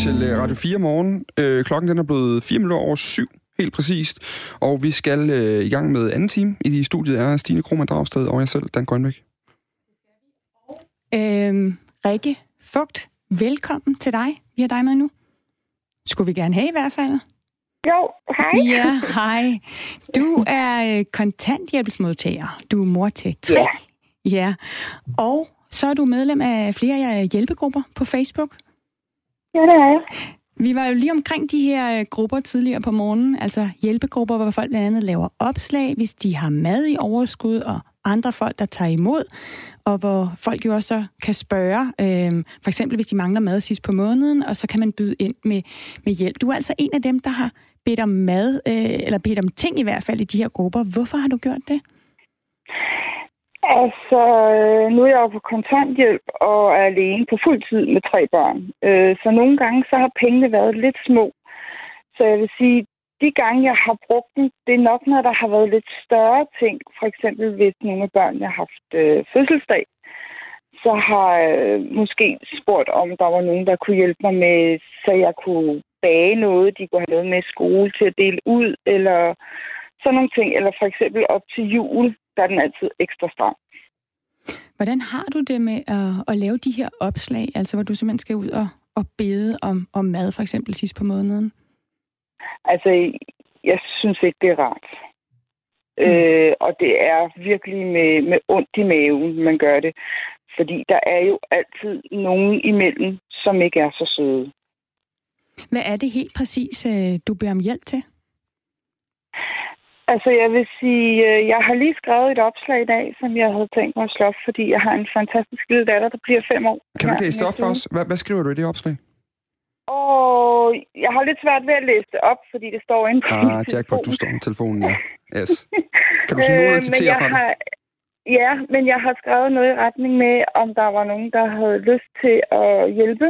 til øh, Radio 4 morgen. Øh, klokken den er blevet 4 minutter over syv, helt præcist. Og vi skal øh, i gang med anden time. I studiet er Stine Krohmann Dragsted og jeg selv, Dan Grønbæk. Øhm, Rikke Fugt, velkommen til dig. Vi har dig med nu. Skulle vi gerne have i hvert fald. Jo, hej. Ja, hej. Du er øh, kontanthjælpsmodtager. Du er mor til tre. Ja. ja. Og så er du medlem af flere hjælpegrupper på Facebook. Ja, det er jeg. Vi var jo lige omkring de her øh, grupper tidligere på morgenen, altså hjælpegrupper, hvor folk blandt andet laver opslag, hvis de har mad i overskud, og andre folk, der tager imod, og hvor folk jo også så kan spørge, øh, for eksempel hvis de mangler mad sidst på måneden, og så kan man byde ind med, med hjælp. Du er altså en af dem, der har bedt om mad, øh, eller bedt om ting i hvert fald i de her grupper. Hvorfor har du gjort det? Altså, nu er jeg jo på kontanthjælp og er alene på fuld tid med tre børn. Øh, så nogle gange så har pengene været lidt små. Så jeg vil sige, de gange jeg har brugt dem, det er nok, når der har været lidt større ting. For eksempel hvis nogle af børnene har haft øh, fødselsdag, så har jeg måske spurgt, om der var nogen, der kunne hjælpe mig med, så jeg kunne bage noget, de kunne have noget med skole til at dele ud, eller sådan nogle ting. Eller for eksempel op til jul, der er den altid ekstra stram. Hvordan har du det med at, at lave de her opslag, altså hvor du simpelthen skal ud og, og bede om, om mad, for eksempel sidst på måneden? Altså, jeg synes ikke, det er rart. Mm. Øh, og det er virkelig med, med ondt i maven, man gør det. Fordi der er jo altid nogen imellem, som ikke er så søde. Hvad er det helt præcis, øh, du beder om hjælp til? Altså, jeg vil sige, øh, jeg har lige skrevet et opslag i dag, som jeg havde tænkt mig at slå op, fordi jeg har en fantastisk lille datter, der bliver fem år. Kan du her læse det op for os? Hvad, hvad skriver du i det opslag? Og jeg har lidt svært ved at læse det op, fordi det står inde på min Ah, jackpot, du står med telefonen, ja. Yes. Kan du sige Øh, citere jeg fra det? har, Ja, men jeg har skrevet noget i retning med, om der var nogen, der havde lyst til at hjælpe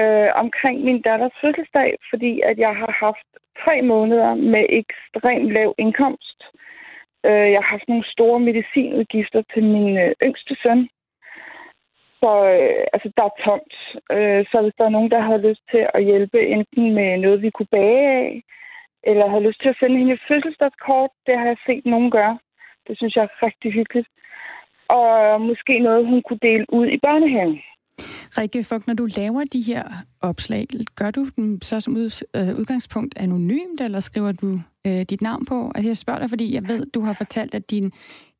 øh, omkring min datters fødselsdag, fordi at jeg har haft tre måneder med ekstremt lav indkomst. Øh, jeg har haft nogle store medicinudgifter til min øh, yngste søn. Så øh, altså, der er tomt. Øh, så hvis der er nogen, der har lyst til at hjælpe enten med noget, vi kunne bage af, eller har lyst til at sende hende et fødselsdagskort, det har jeg set nogen gøre. Det synes jeg er rigtig hyggeligt. Og måske noget, hun kunne dele ud i børnehaven. Rikke Fugt, når du laver de her opslag, gør du dem så som ud, øh, udgangspunkt anonymt, eller skriver du øh, dit navn på? Altså jeg spørger dig, fordi jeg ved, du har fortalt, at din,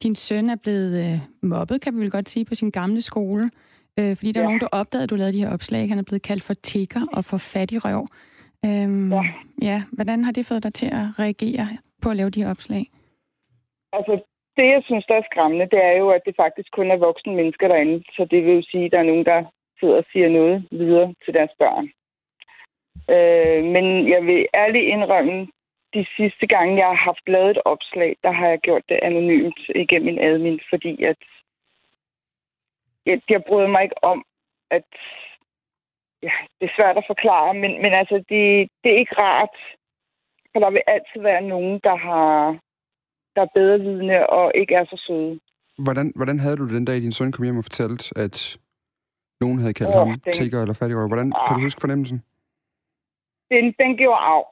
din søn er blevet øh, mobbet, kan vi vel godt sige, på sin gamle skole. Øh, fordi der ja. er nogen, der opdagede, at du lavede de her opslag. Han er blevet kaldt for tigger og for fattig røv. Øhm, Ja. ja. Hvordan har det fået dig til at reagere på at lave de her opslag? Altså, det, jeg synes, der er skræmmende, det er jo, at det faktisk kun er voksne mennesker derinde. Så det vil jo sige, at der er nogen, der sidder og siger noget videre til deres børn. Øh, men jeg vil ærligt indrømme, de sidste gange, jeg har haft lavet et opslag, der har jeg gjort det anonymt igennem min admin, fordi at jeg, jeg bryder mig ikke om, at ja, det er svært at forklare, men, men altså, det, det er ikke rart, for der vil altid være nogen, der har der er bedre vidne og ikke er så søde. Hvordan, hvordan havde du det den dag, din søn kom hjem og fortalte, at nogen havde kaldt Åh, ham den- tigger eller fattigrøv? Hvordan kan du Ah. huske fornemmelsen? Den, den gjorde af.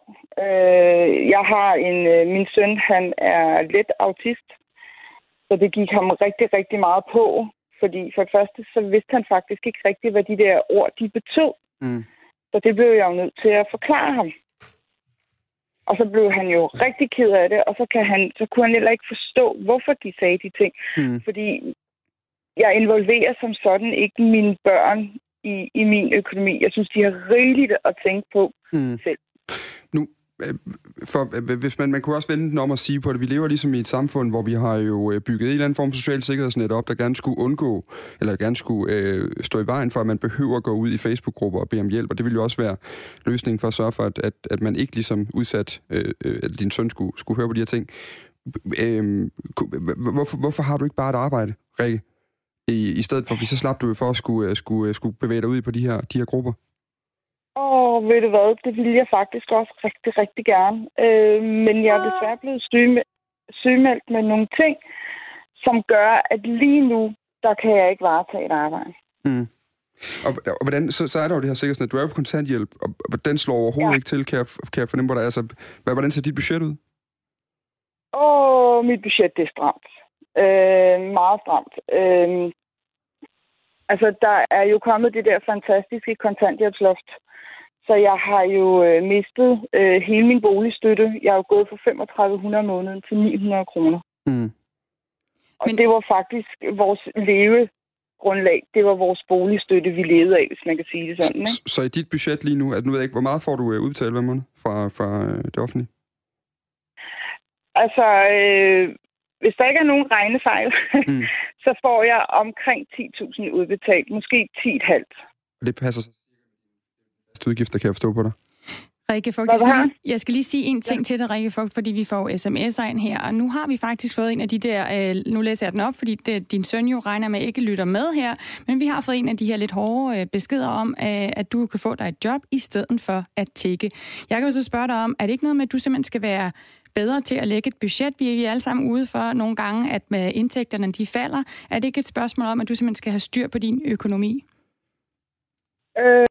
Øh, jeg har en, øh, min søn, han er let autist, så det gik ham rigtig, rigtig meget på. Fordi for det første, så vidste han faktisk ikke rigtigt, hvad de der ord, de betød. Mm. Så det blev jeg jo nødt til at forklare ham. Og så blev han jo rigtig ked af det, og så, kan han, så kunne han heller ikke forstå, hvorfor de sagde de ting. Mm. Fordi jeg involverer som sådan ikke mine børn i, i min økonomi. Jeg synes, de har rigeligt at tænke på Mm. selv. Nu, øh, for, øh, hvis man, man kunne også vende den om at sige på det, vi lever ligesom i et samfund, hvor vi har jo øh, bygget en eller anden form for social sikkerhedsnet op, der gerne skulle undgå, eller gerne skulle øh, stå i vejen for, at man behøver at gå ud i Facebook-grupper og bede om hjælp, og det ville jo også være løsningen for at sørge for, at, at, at man ikke ligesom udsat, øh, at din søn skulle, skulle høre på de her ting. Øh, hvorfor, hvorfor har du ikke bare et arbejde, Rikke? I, I stedet for, for så slap du jo for at skulle, øh, skulle, øh, skulle bevæge dig ud på de her, de her grupper. Og ved du hvad, det ville jeg faktisk også rigtig, rigtig gerne. Øh, men jeg er desværre blevet syge, sygemeldt med nogle ting, som gør, at lige nu, der kan jeg ikke varetage et arbejde. Mm. Og, og hvordan, så, så er der jo det her sikkerhedsnet. Du er på kontanthjælp, og, og den slår overhovedet ja. ikke til, kan jeg, kan jeg fornemme på dig. Altså, hvad, hvordan ser dit budget ud? Åh, oh, mit budget det er stramt. Øh, meget stramt. Øh, altså, der er jo kommet det der fantastiske kontanthjælpsloft. Så jeg har jo øh, mistet øh, hele min boligstøtte. Jeg er jo gået fra 3500 måneden til 900 kroner. Mm. Og Men... det var faktisk vores levegrundlag. Det var vores boligstøtte, vi levede af, hvis man kan sige det sådan. Ikke? Så, så i dit budget lige nu, at nu ved jeg ikke, hvor meget får du øh, udbetalt hver måned fra, fra øh, det offentlige? Altså, øh, hvis der ikke er nogen regnefejl, mm. så får jeg omkring 10.000 udbetalt. Måske 10,5. Og det passer så udgifter, kan jeg forstå på dig? Rikke Fugt, jeg skal, lige, jeg skal lige sige en ting ja. til dig, Rikke Fugt, fordi vi får sms'er ind her, og nu har vi faktisk fået en af de der, øh, nu læser jeg den op, fordi det, din søn jo regner med ikke lytter med her, men vi har fået en af de her lidt hårde øh, beskeder om, øh, at du kan få dig et job i stedet for at tække. Jeg kan jo så spørge dig om, er det ikke noget med, at du simpelthen skal være bedre til at lægge et budget? Vi er alle sammen ude for nogle gange, at med indtægterne de falder. Er det ikke et spørgsmål om, at du simpelthen skal have styr på din økonomi? Øh,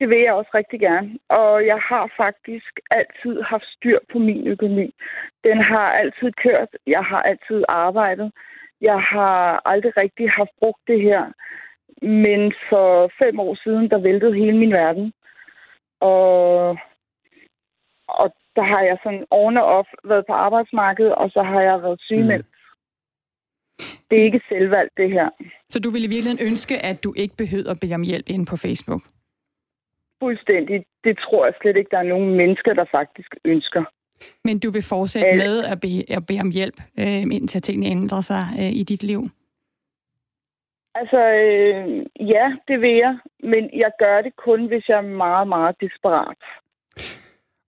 det vil jeg også rigtig gerne. Og jeg har faktisk altid haft styr på min økonomi. Den har altid kørt. Jeg har altid arbejdet. Jeg har aldrig rigtig haft brugt det her. Men for fem år siden, der væltede hele min verden. Og, og der har jeg sådan oven og off været på arbejdsmarkedet, og så har jeg været sygemeldt. Mm. Det er ikke selvvalgt, det her. Så du ville i virkeligheden ønske, at du ikke behøvede at bede om hjælp ind på Facebook? Fuldstændig. Det tror jeg slet ikke, der er nogen mennesker, der faktisk ønsker. Men du vil fortsætte Al- med at bede, at bede om hjælp, øh, indtil tingene ændrer sig øh, i dit liv? Altså, øh, ja, det vil jeg. Men jeg gør det kun, hvis jeg er meget, meget desperat.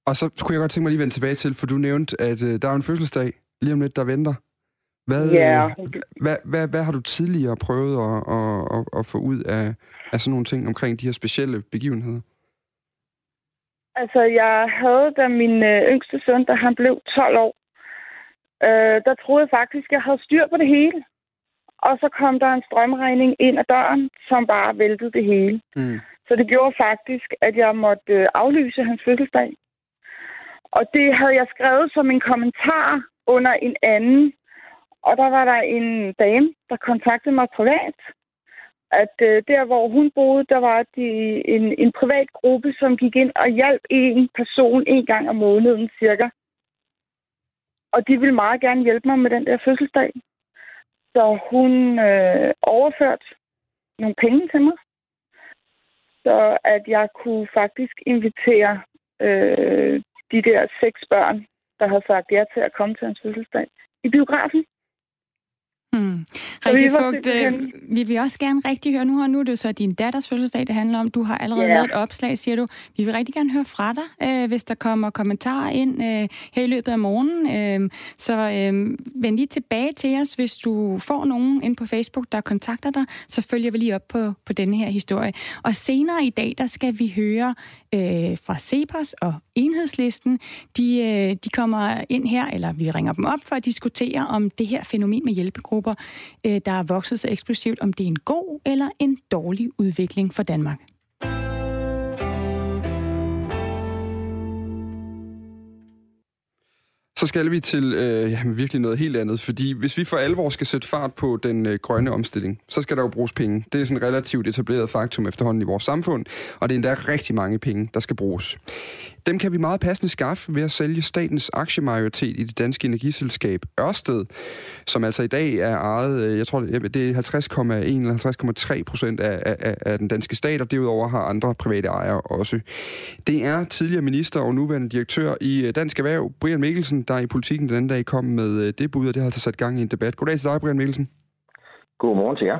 Og så kunne jeg godt tænke mig lige at vende tilbage til, for du nævnte, at øh, der er en fødselsdag lige om lidt, der venter. Hvad, ja. øh, hvad, hvad, hvad har du tidligere prøvet at, at, at, at få ud af, af sådan nogle ting omkring de her specielle begivenheder? Altså, jeg havde, da min øh, yngste søn, da han blev 12 år, øh, der troede jeg faktisk, at jeg havde styr på det hele. Og så kom der en strømregning ind ad døren, som bare væltede det hele. Mm. Så det gjorde faktisk, at jeg måtte øh, aflyse hans fødselsdag. Og det havde jeg skrevet som en kommentar under en anden. Og der var der en dame, der kontaktede mig privat, at øh, der, hvor hun boede, der var de, en, en privat gruppe, som gik ind og hjalp en person en gang om måneden cirka. Og de ville meget gerne hjælpe mig med den der fødselsdag. Så hun øh, overførte nogle penge til mig, så at jeg kunne faktisk invitere øh, de der seks børn, der har sagt ja til at komme til hans fødselsdag, i biografen. Hmm. Rikke Fugt, øh, vi vil også gerne rigtig høre, nu har nu er det så din datters fødselsdag, det handler om. Du har allerede yeah. lavet et opslag, siger du. Vi vil rigtig gerne høre fra dig, øh, hvis der kommer kommentarer ind øh, her i løbet af morgenen. Øh, så øh, vend lige tilbage til os, hvis du får nogen ind på Facebook, der kontakter dig, så følger vi lige op på, på denne her historie. Og senere i dag, der skal vi høre øh, fra Cepos og Enhedslisten. De, øh, de kommer ind her, eller vi ringer dem op for at diskutere om det her fænomen med hjælpegrupper, øh, der er vokset så eksplosivt, om det er en god eller en dårlig udvikling for Danmark. Så skal vi til øh, jamen, virkelig noget helt andet, fordi hvis vi for alvor skal sætte fart på den øh, grønne omstilling, så skal der jo bruges penge. Det er sådan et relativt etableret faktum efterhånden i vores samfund, og det er endda rigtig mange penge, der skal bruges. Dem kan vi meget passende skaffe ved at sælge statens aktiemajoritet i det danske energiselskab Ørsted, som altså i dag er ejet, øh, jeg tror, det er 50,1 eller 50,3 procent af, af, af den danske stat, og derudover har andre private ejere også. Det er tidligere minister og nuværende direktør i øh, Dansk Erhverv, Brian Mikkelsen, der i politikken den anden dag kom med øh, det bud, og det har altså sat gang i en debat. Goddag til dig, Brian Mikkelsen. Godmorgen til jer.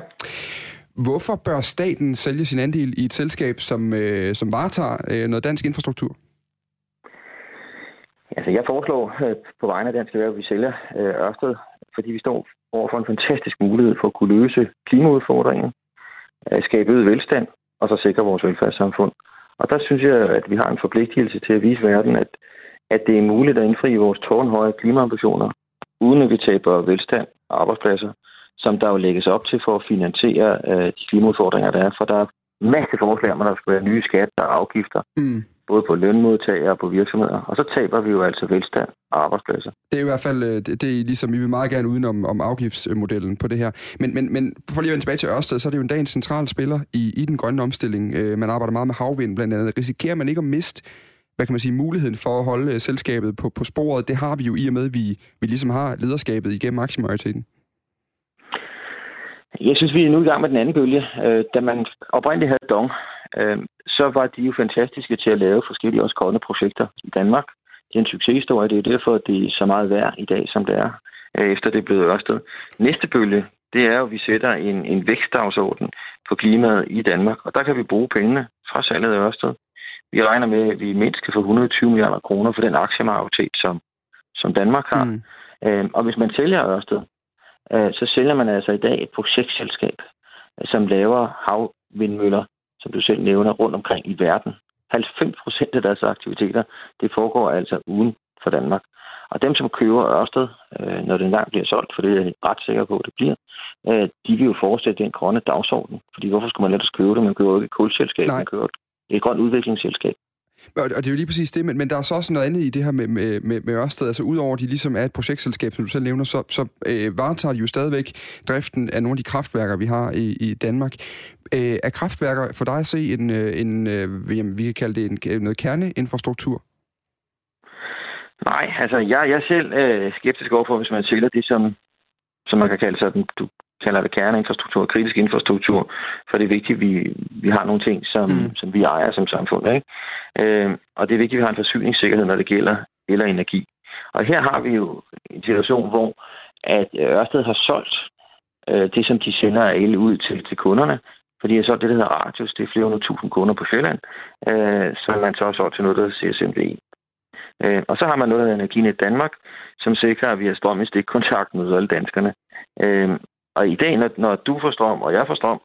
Hvorfor bør staten sælge sin andel i et selskab, som, øh, som varetager øh, noget dansk infrastruktur? Altså, jeg foreslår øh, på vegne af Dansk Erhverv, at vi sælger øh, Ørsted, fordi vi står over for en fantastisk mulighed for at kunne løse klimaudfordringen, øh, skabe øget velstand og så sikre vores velfærdssamfund. Og der synes jeg, at vi har en forpligtelse til at vise verden, at, at det er muligt at indfri vores tårnhøje klimaambitioner, uden at vi taber velstand og arbejdspladser, som der jo lægges op til for at finansiere øh, de klimaudfordringer, der er. For der er masse forslag om, at der skal være nye skatter og afgifter. Mm både på lønmodtagere og på virksomheder. Og så taber vi jo altså velstand og arbejdspladser. Det er i hvert fald, øh, det, det ligesom, vi vil meget gerne udenom om afgiftsmodellen på det her. Men, men, men for lige at vende tilbage til Ørsted, så er det jo en dag en central spiller i, i den grønne omstilling. Øh, man arbejder meget med havvind blandt andet. Risikerer man ikke at miste hvad kan man sige, muligheden for at holde øh, selskabet på, på sporet, det har vi jo i og med, at vi, vi ligesom har lederskabet igennem aktiemajoriteten. Jeg synes, vi er nu i gang med den anden bølge. Da man oprindeligt havde Dong, så var de jo fantastiske til at lave forskellige også kommende projekter i Danmark. Det er en succeshistorie, det er derfor, at det er så meget værd i dag, som det er, øh, efter det er blevet Ørsted. Næste bølge, det er jo, at vi sætter en, en vækstdagsorden på klimaet i Danmark, og der kan vi bruge pengene fra salget af Ørsted. Vi regner med, at vi mindst kan få 120 milliarder kroner for den aktiemajoritet, som, som Danmark har. Mm. Øh, og hvis man sælger Ørsted, øh, så sælger man altså i dag et projektselskab, som laver havvindmøller som du selv nævner, rundt omkring i verden. 90 procent af deres aktiviteter, det foregår altså uden for Danmark. Og dem, som køber Ørsted, øh, når det engang bliver solgt, for det er jeg ret sikker på, at det bliver, øh, de vil jo fortsætte den grønne dagsorden. Fordi hvorfor skulle man ellers købe det? Man køber jo ikke et kulselskab, man køber et grønt udviklingsselskab. Og det er jo lige præcis det, men, men der er så også noget andet i det her med, med, med, med Ørsted. Altså udover at de ligesom er et projektselskab, som du selv nævner, så, så øh, varetager de jo stadigvæk driften af nogle af de kraftværker, vi har i, i Danmark. Øh, er kraftværker for dig at se en, øh, en, øh, en vi kan kalde det en, noget kerneinfrastruktur? Nej, altså jeg, jeg er selv øh, skeptisk overfor, hvis man sælger det, som, som man kan kalde sådan, du kalder det kerneinfrastruktur, kritisk infrastruktur, for det er vigtigt, at vi, vi har nogle ting, som, mm. som vi ejer som samfund. Ikke? Øh, og det er vigtigt, at vi har en forsyningssikkerhed, når det gælder eller energi. Og her har vi jo en situation, hvor at Ørsted har solgt øh, det, som de sender af el ud til, til kunderne, fordi jeg så det, der hedder Radius, det er flere hundrede tusind kunder på Sjælland, øh, som man så har solgt til noget, der hedder CSMV. Øh, og så har man noget af Energinet Danmark, som sikrer, at vi har strøm i stikkontakt med alle danskerne. Øh, og i dag, når, når du får strøm, og jeg får strøm,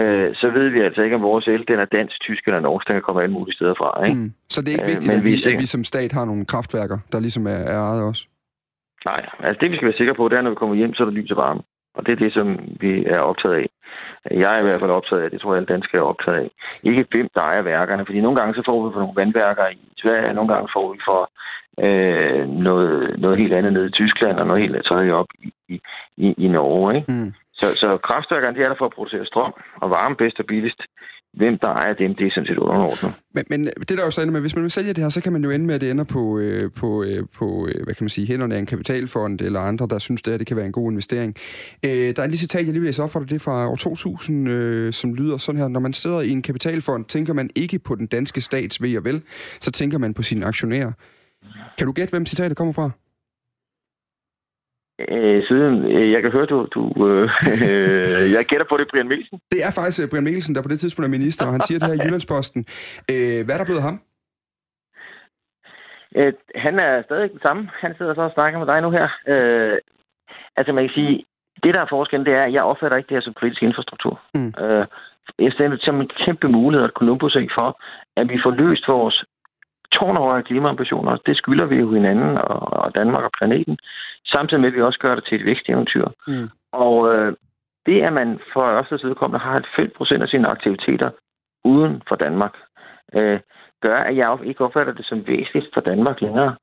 øh, så ved vi altså ikke, om vores el den er dansk, tysk eller norsk. Den kan komme alle mulige steder fra. Ikke? Mm. Så det er ikke øh, vigtigt, øh, at, vi, at vi som stat har nogle kraftværker, der ligesom er, er ejet også? Nej, altså det vi skal være sikre på, det er, når vi kommer hjem, så er der lys og varme. Og det er det, som vi er optaget af. Jeg er i hvert fald optaget af, det tror jeg, alle danskere er optaget af. Ikke hvem der ejer værkerne, fordi nogle gange så får vi for nogle vandværker i Sverige, nogle gange får vi for øh, noget, noget helt andet nede i Tyskland, og noget helt tredje op i, i, i Norge. Ikke? Mm. Så, så kraftværkerne de er der for at producere strøm og varme bedst og billigst hvem der ejer dem, det er sådan set underordnet. Men, men det der er jo så ender med, hvis man vil sælge det her, så kan man jo ende med, at det ender på, øh, på, øh, på øh, hvad kan man sige, hænderne af en kapitalfond eller andre, der synes, det, her, det kan være en god investering. Øh, der er en lille citat, jeg lige vil læse op for dig, det er fra år 2000, øh, som lyder sådan her. Når man sidder i en kapitalfond, tænker man ikke på den danske stats ved og vel, så tænker man på sine aktionærer. Kan du gætte, hvem citatet kommer fra? øh, siden. Øh, jeg kan høre, du... du øh, jeg gætter på det, Brian Mikkelsen. Det er faktisk øh, Brian Mikkelsen, der på det tidspunkt er minister, og han siger det her i Jyllandsposten. Øh, hvad er der blevet ham? Øh, han er stadig den samme. Han sidder så og snakker med dig nu her. Øh, altså, man kan sige, det der er forskellen, det er, at jeg opfatter ikke det her som politisk infrastruktur. Mm. Øh, jeg ser det som en kæmpe mulighed at Columbus for, at vi får løst vores tårnhøje klimaambitioner. Det skylder vi jo hinanden og Danmark og planeten. Samtidig med, at vi også gør det til et væksteventyr. Mm. Og øh, det, at man for Ørsteds vedkommende har 5 procent af sine aktiviteter uden for Danmark, øh, gør, at jeg ikke opfatter det som væsentligt for Danmark længere,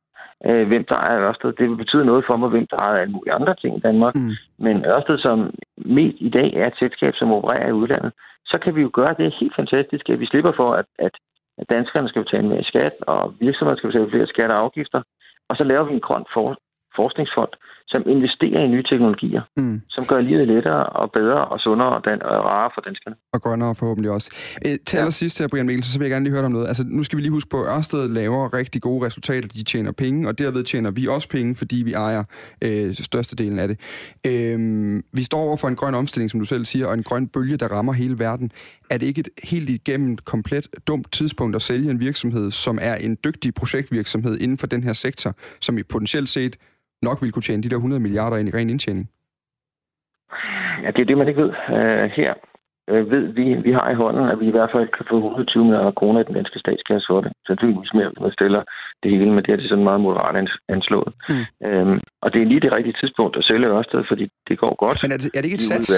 øh, hvem der er Ørsted. Det vil betyde noget for mig, hvem der har alle mulige andre ting i Danmark. Mm. Men Ørsted, som mest i dag er et selskab, som opererer i udlandet, så kan vi jo gøre det helt fantastisk, at vi slipper for, at, at at danskerne skal betale mere skat, og virksomhederne skal betale flere skatter og afgifter. Og så laver vi en grøn for, forskningsfond, som investerer i nye teknologier, mm. som gør livet lettere og bedre og sundere og, dan- og rarere for danskerne. Og grønnere forhåbentlig også. Æ, til ja. sidst her, Brian Mikkelsen, så vil jeg gerne lige høre dig om noget. Altså, nu skal vi lige huske på, at Ørsted laver rigtig gode resultater. De tjener penge, og derved tjener vi også penge, fordi vi ejer øh, størstedelen af det. Æ, vi står over for en grøn omstilling, som du selv siger, og en grøn bølge, der rammer hele verden. Er det ikke et helt igennem komplet dumt tidspunkt at sælge en virksomhed, som er en dygtig projektvirksomhed inden for den her sektor, som i potentielt set nok ville kunne tjene de der 100 milliarder ind i ren indtjening? Ja, det er det, man ikke ved uh, her. øh, ved vi, vi har i hånden, at vi i hvert fald kan få 120 milliarder kroner i den danske statskasse for det. Sandsynligvis mere, hvis man stiller det hele, men det er det sådan meget moderat anslået. Mm. Øhm, og det er lige det rigtige tidspunkt at sælge Ørsted, fordi det går godt. Men er det, er det ikke et sats?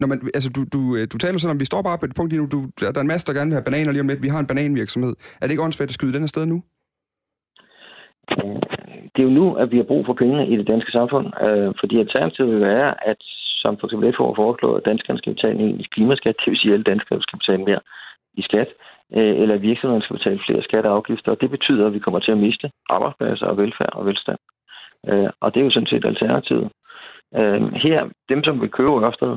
Når man, altså, du, du, øh, du taler sådan om, vi står bare på et punkt lige nu, du, der er en masse, der gerne vil have bananer lige om lidt. Vi har en bananvirksomhed. Er det ikke åndssvagt at skyde den her sted nu? Det er jo nu, at vi har brug for pengene i det danske samfund, øh, fordi alternativet vil være, at som for eksempel FH foreslået, at danskerne skal betale en i klimaskat, det vil sige, at alle danskere skal betale mere i skat, øh, eller at virksomhederne skal betale flere skatter og afgifter, og det betyder, at vi kommer til at miste arbejdspladser og velfærd og velstand. Øh, og det er jo sådan set alternativet. Øh, her, dem som vil købe Ørsted,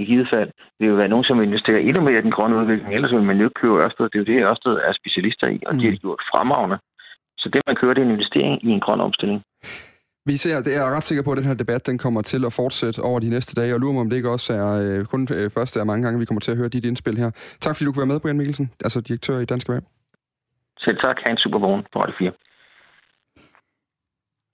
i givet fald, vil jo være nogen, som investerer endnu mere i den grønne udvikling, ellers vil man jo ikke købe Ørsted. Det er jo det, Ørsted er specialister i, og mm. de har mm. gjort fremragende. Så det, man kører, det er en investering i en grøn omstilling. Vi ser, det er ret sikker på, at den her debat den kommer til at fortsætte over de næste dage, og lurer mig, om det ikke også er øh, kun øh, første af mange gange, vi kommer til at høre dit indspil her. Tak fordi du kunne være med, Brian Mikkelsen, altså direktør i Dansk Erhverv. Selv tak. Ha' en super morgen på Radio 4.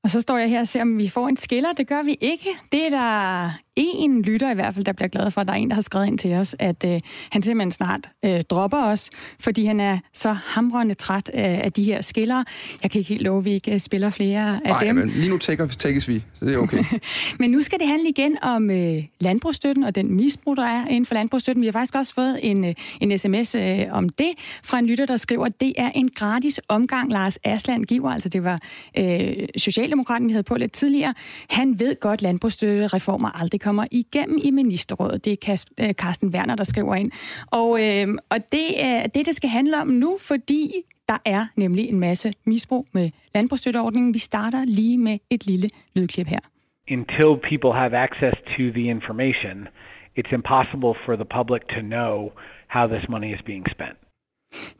Og så står jeg her og ser, om vi får en skiller. Det gør vi ikke. Det er der en lytter i hvert fald, der bliver glad for, at der er en, der har skrevet ind til os, at øh, han simpelthen snart øh, dropper os, fordi han er så hamrende træt øh, af de her skiller. Jeg kan ikke helt love, at vi ikke øh, spiller flere af Ej, dem. men lige nu tækkes vi, så det er okay. men nu skal det handle igen om øh, landbrugsstøtten og den misbrug, der er inden for landbrugsstøtten. Vi har faktisk også fået en, øh, en sms øh, om det fra en lytter, der skriver, at det er en gratis omgang, Lars Asland giver. Altså det var øh, Socialdemokraten, vi havde på lidt tidligere. Han ved godt, at landbrugsstøttereformer aldrig kommer igennem i ministerrådet. Det er øh, Carsten Werner, der skriver ind. Og, øh, og det er det, det skal handle om nu, fordi der er nemlig en masse misbrug med landbrugsstøtteordningen. Vi starter lige med et lille lydklip her. Until people have access to the information, it's impossible for the public to know how this money is being spent.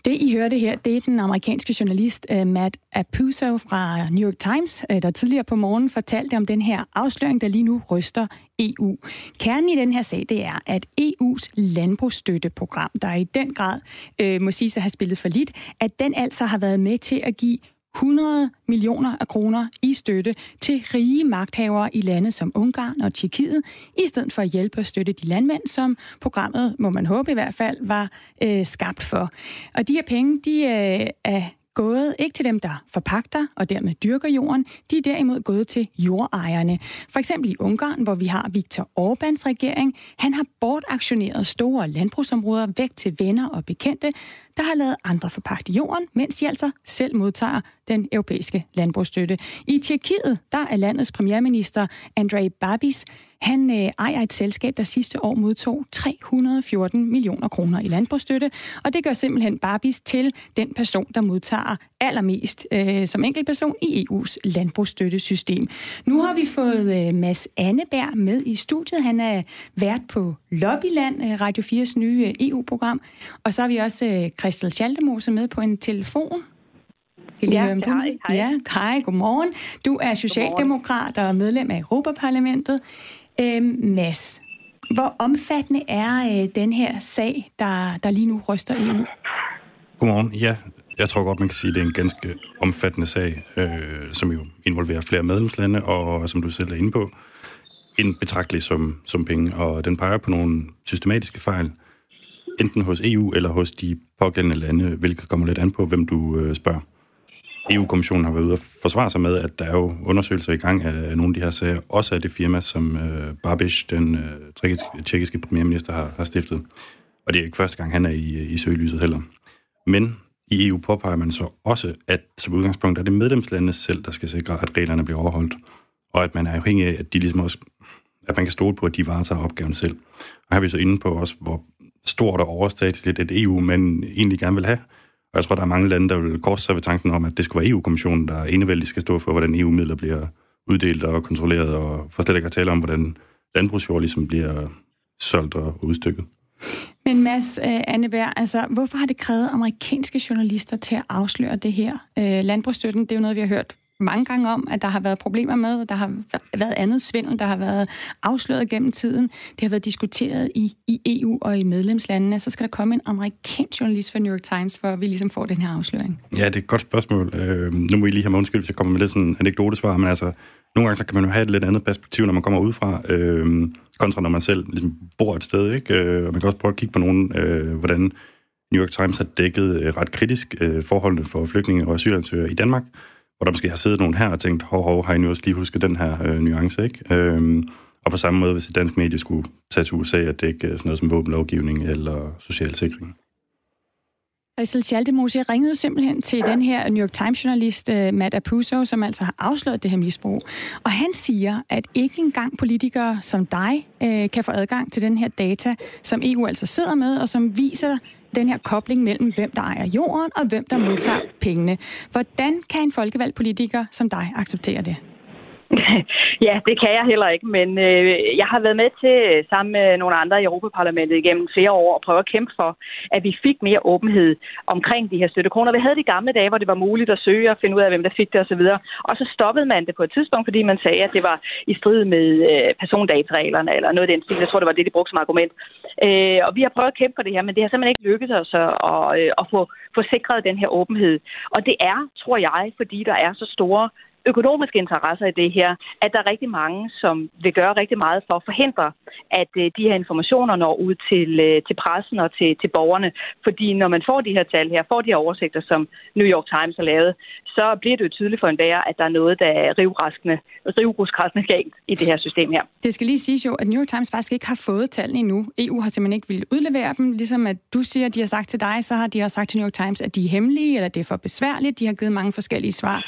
Det, I hørte her, det er den amerikanske journalist uh, Matt Apuso fra New York Times, uh, der tidligere på morgen fortalte om den her afsløring, der lige nu ryster EU. Kernen i den her sag, det er, at EU's landbrugsstøtteprogram, der i den grad uh, må sige sig have spillet for lidt, at den altså har været med til at give 100 millioner af kroner i støtte til rige magthavere i lande som Ungarn og Tjekkiet, i stedet for at hjælpe og støtte de landmænd, som programmet, må man håbe i hvert fald, var øh, skabt for. Og de her penge, de øh, er gået ikke til dem, der forpagter og dermed dyrker jorden, de er derimod gået til jordejerne. For eksempel i Ungarn, hvor vi har Viktor Orbáns regering. Han har bortaktioneret store landbrugsområder væk til venner og bekendte, der har lavet andre forpagte jorden, mens de altså selv modtager den europæiske landbrugsstøtte. I Tjekkiet, der er landets premierminister Andrej Babis han øh, ejer et selskab, der sidste år modtog 314 millioner kroner i landbrugsstøtte, og det gør simpelthen Barbis til den person, der modtager allermest øh, som enkeltperson i EU's landbrugsstøttesystem. Nu har vi fået øh, Mads Anneberg med i studiet. Han er vært på Lobbyland, øh, Radio 4's nye øh, EU-program. Og så har vi også øh, Christel Schaldemose med på en telefon. Ja, hej, hej. Ja, hej, godmorgen. Du er socialdemokrat og medlem af Europaparlamentet. Øhm, Mads, hvor omfattende er øh, den her sag, der, der lige nu ryster EU? Godmorgen. Ja, jeg tror godt, man kan sige, at det er en ganske omfattende sag, øh, som jo involverer flere medlemslande, og som du selv er inde på, en betragtelig som, som penge, og den peger på nogle systematiske fejl, enten hos EU eller hos de pågældende lande, hvilket kommer lidt an på, hvem du øh, spørger. EU-kommissionen har været ude og forsvare sig med, at der er jo undersøgelser i gang af nogle af de her sager, også af det firma, som øh, Babiš, den øh, tjekkiske premierminister, har, har stiftet. Og det er ikke første gang, han er i, øh, i søgelyset heller. Men i EU påpeger man så også, at som udgangspunkt er det medlemslandene selv, der skal sikre, at reglerne bliver overholdt. Og at man er afhængig af, at de ligesom også, at man kan stole på, at de varetager opgaven selv. Og her er vi så inde på også, hvor stort og overstatsligt et EU man egentlig gerne vil have. Og jeg tror, der er mange lande, der vil korse sig ved tanken om, at det skulle være EU-kommissionen, der enevældig skal stå for, hvordan EU-midler bliver uddelt og kontrolleret, og for slet ikke at tale om, hvordan landbrugsjord ligesom bliver solgt og udstykket. Men Mads øh, Anneberg, altså, hvorfor har det krævet amerikanske journalister til at afsløre det her? Øh, landbrugsstøtten, det er jo noget, vi har hørt mange gange om, at der har været problemer med, der har været andet svindel, der har været afsløret gennem tiden. Det har været diskuteret i, i EU og i medlemslandene. Så skal der komme en amerikansk journalist fra New York Times, for at vi ligesom får den her afsløring. Ja, det er et godt spørgsmål. Øh, nu må I lige have mig undskyld, hvis jeg kommer med lidt sådan anekdotesvar, men altså, nogle gange så kan man jo have et lidt andet perspektiv, når man kommer udefra, øh, kontra når man selv ligesom bor et sted, ikke? Øh, og man kan også prøve at kigge på nogen, øh, hvordan New York Times har dækket øh, ret kritisk øh, forholdene for flygtninge og asylansøgere i Danmark, hvor der måske har siddet nogen her og tænkt, hov, hov, har I nu også lige husket den her øh, nuance, ikke? Øhm, og på samme måde, hvis et dansk medie skulle tage til USA og dække øh, sådan noget som våbenlovgivning eller social sikring. Rissel Schaldemose, jeg ringede simpelthen til den her New York Times-journalist øh, Matt Apuso, som altså har afsløret det her misbrug. Og han siger, at ikke engang politikere som dig øh, kan få adgang til den her data, som EU altså sidder med, og som viser den her kobling mellem, hvem der ejer jorden og hvem der modtager pengene. Hvordan kan en folkevalgt politiker som dig acceptere det? ja, det kan jeg heller ikke, men øh, jeg har været med til, øh, sammen med nogle andre i Europaparlamentet igennem flere år, at prøve at kæmpe for, at vi fik mere åbenhed omkring de her støttekroner. Vi havde de gamle dage, hvor det var muligt at søge og finde ud af, hvem der fik det osv. Og så stoppede man det på et tidspunkt, fordi man sagde, at det var i strid med øh, persondatareglerne eller noget af den stil. Jeg tror, det var det, de brugte som argument. Øh, og vi har prøvet at kæmpe for det her, men det har simpelthen ikke lykkedes os at, at, øh, at få, få sikret den her åbenhed. Og det er, tror jeg, fordi der er så store økonomiske interesser i det her, at der er rigtig mange, som vil gøre rigtig meget for at forhindre, at øh, de her informationer når ud til, øh, til pressen og til, til borgerne. Fordi når man får de her tal her, får de her oversigter, som New York Times har lavet, så bliver det jo tydeligt for enhver, at der er noget, der er rivraskende, rivruskræsende galt i det her system her. Det skal lige siges jo, at New York Times faktisk ikke har fået tallene endnu. EU har simpelthen ikke ville udlevere dem. Ligesom at du siger, at de har sagt til dig, så har de også sagt til New York Times, at de er hemmelige, eller det er for besværligt. De har givet mange forskellige svar.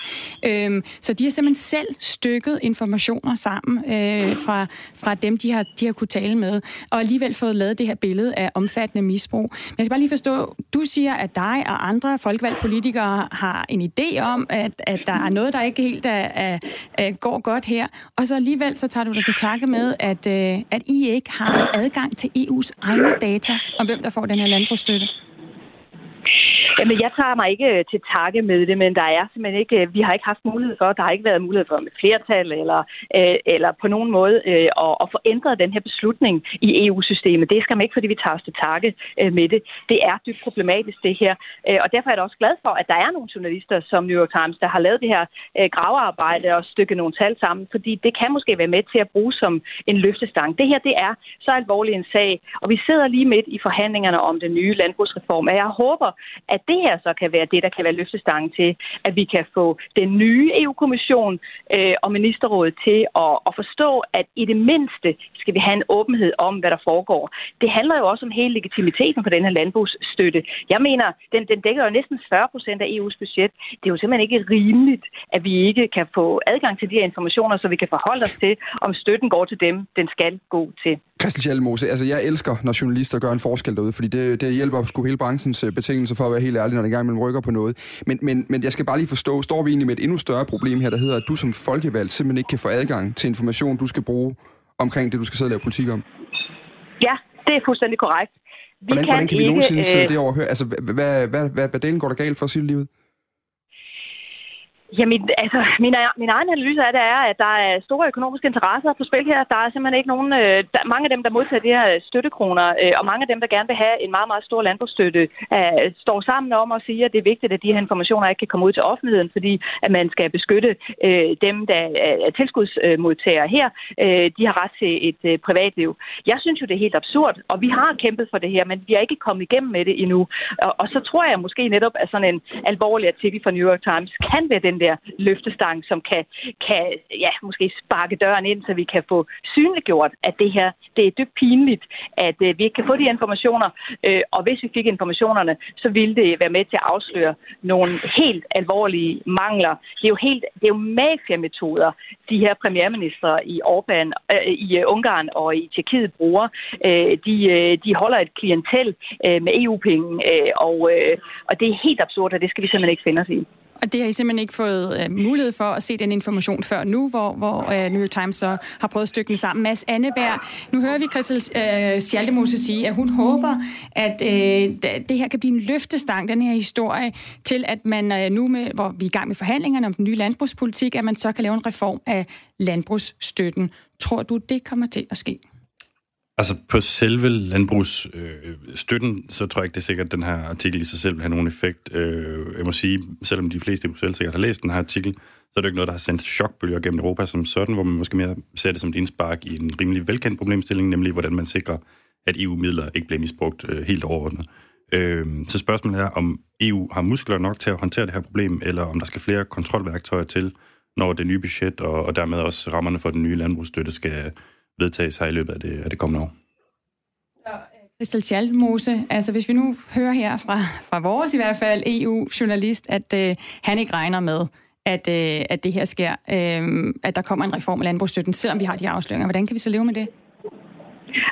Øhm, så de har simpelthen selv stykket informationer sammen øh, fra, fra dem, de har, de har kunne tale med, og alligevel fået lavet det her billede af omfattende misbrug. Men jeg skal bare lige forstå, du siger, at dig og andre folkevalgte politikere har en idé om, at, at der er noget, der ikke helt er, er, er, går godt her, og så alligevel så tager du dig til takke med, at, øh, at I ikke har adgang til EU's egne data om, hvem der får den her landbrugsstøtte. Jamen, jeg tager mig ikke øh, til takke med det, men der er simpelthen ikke, øh, vi har ikke haft mulighed for, der har ikke været mulighed for med flertal eller, øh, eller på nogen måde øh, at, at få ændret den her beslutning i EU-systemet. Det skal man ikke, fordi vi tager os til takke øh, med det. Det er dybt problematisk, det her. Øh, og derfor er jeg også glad for, at der er nogle journalister som New York Times, der har lavet det her øh, gravearbejde og stykke nogle tal sammen, fordi det kan måske være med til at bruge som en løftestang. Det her, det er så alvorlig en sag, og vi sidder lige midt i forhandlingerne om den nye landbrugsreform, og jeg håber, at det her så kan være det, der kan være løftestangen til, at vi kan få den nye EU-kommission øh, og ministerrådet til at, at forstå, at i det mindste skal vi have en åbenhed om, hvad der foregår. Det handler jo også om hele legitimiteten for den her landbrugsstøtte. Jeg mener, den, den dækker jo næsten 40 procent af EU's budget. Det er jo simpelthen ikke rimeligt, at vi ikke kan få adgang til de her informationer, så vi kan forholde os til, om støtten går til dem, den skal gå til. Christian Schjelmose, altså jeg elsker, når journalister gør en forskel derude, fordi det, det hjælper sgu hele branchens øh, betingelser betingelser for at være helt ærlig, når det engang man rykker på noget. Men, men, men jeg skal bare lige forstå, står vi egentlig med et endnu større problem her, der hedder, at du som folkevalgt simpelthen ikke kan få adgang til information, du skal bruge omkring det, du skal sidde og lave politik om? Ja, det er fuldstændig korrekt. Vi hvordan, kan hvordan kan vi ikke, nogensinde sidde øh... det overhøre? Altså, hvad, hvad, hvad, hvad, hvad delen går der galt for at sige livet? Jamen, altså, min, min egen analyse af det er, at der er store økonomiske interesser på spil her. Der er simpelthen ikke nogen... Øh, der, mange af dem, der modtager de her støttekroner, øh, og mange af dem, der gerne vil have en meget, meget stor landbrugsstøtte, øh, står sammen om at sige, at det er vigtigt, at de her informationer ikke kan komme ud til offentligheden, fordi at man skal beskytte øh, dem, der er tilskudsmodtagere her. Øh, de har ret til et øh, privatliv. Jeg synes jo, det er helt absurd, og vi har kæmpet for det her, men vi er ikke kommet igennem med det endnu. Og, og så tror jeg måske netop, at sådan en alvorlig artikel fra New York Times kan være den der løftestang, som kan, kan ja, måske sparke døren ind, så vi kan få synliggjort, at det her det er dybt pinligt, at øh, vi ikke kan få de informationer. Øh, og hvis vi fik informationerne, så ville det være med til at afsløre nogle helt alvorlige mangler. Det er jo helt det er jo mafiametoder, de her premierminister i Orbán, øh, i øh, Ungarn og i Tjekkiet bruger. Øh, de, øh, de holder et klientel øh, med EU-penge, øh, og, øh, og det er helt absurd, og det skal vi simpelthen ikke finde os i. Og det har I simpelthen ikke fået øh, mulighed for at se den information før nu, hvor, hvor øh, New York Times så har prøvet at stykke den sammen. Mads Anneberg, nu hører vi Christel øh, Schaldemose sige, at hun håber, at øh, det her kan blive en løftestang, den her historie, til at man øh, nu, med, hvor vi er i gang med forhandlingerne om den nye landbrugspolitik, at man så kan lave en reform af landbrugsstøtten. Tror du, det kommer til at ske? Altså på selve landbrugsstøtten, øh, så tror jeg ikke, det er sikkert, at den her artikel i sig selv vil have nogen effekt. Øh, jeg må sige, selvom de fleste i Bruxelles sikkert har læst den her artikel, så er det ikke noget, der har sendt chokbølger gennem Europa som sådan, hvor man måske mere ser det som et indspark i en rimelig velkendt problemstilling, nemlig hvordan man sikrer, at EU-midler ikke bliver misbrugt øh, helt overordnet. Øh, så spørgsmålet er, om EU har muskler nok til at håndtere det her problem, eller om der skal flere kontrolværktøjer til, når det nye budget og, og dermed også rammerne for den nye landbrugsstøtte skal vedtages her i løbet af det, af det kommende år. Øh, Christel Chalmose, altså hvis vi nu hører her fra, fra vores i hvert fald EU-journalist, at øh, han ikke regner med, at, øh, at det her sker, øh, at der kommer en reform af landbrugsstøtten, selvom vi har de afsløringer. Hvordan kan vi så leve med det?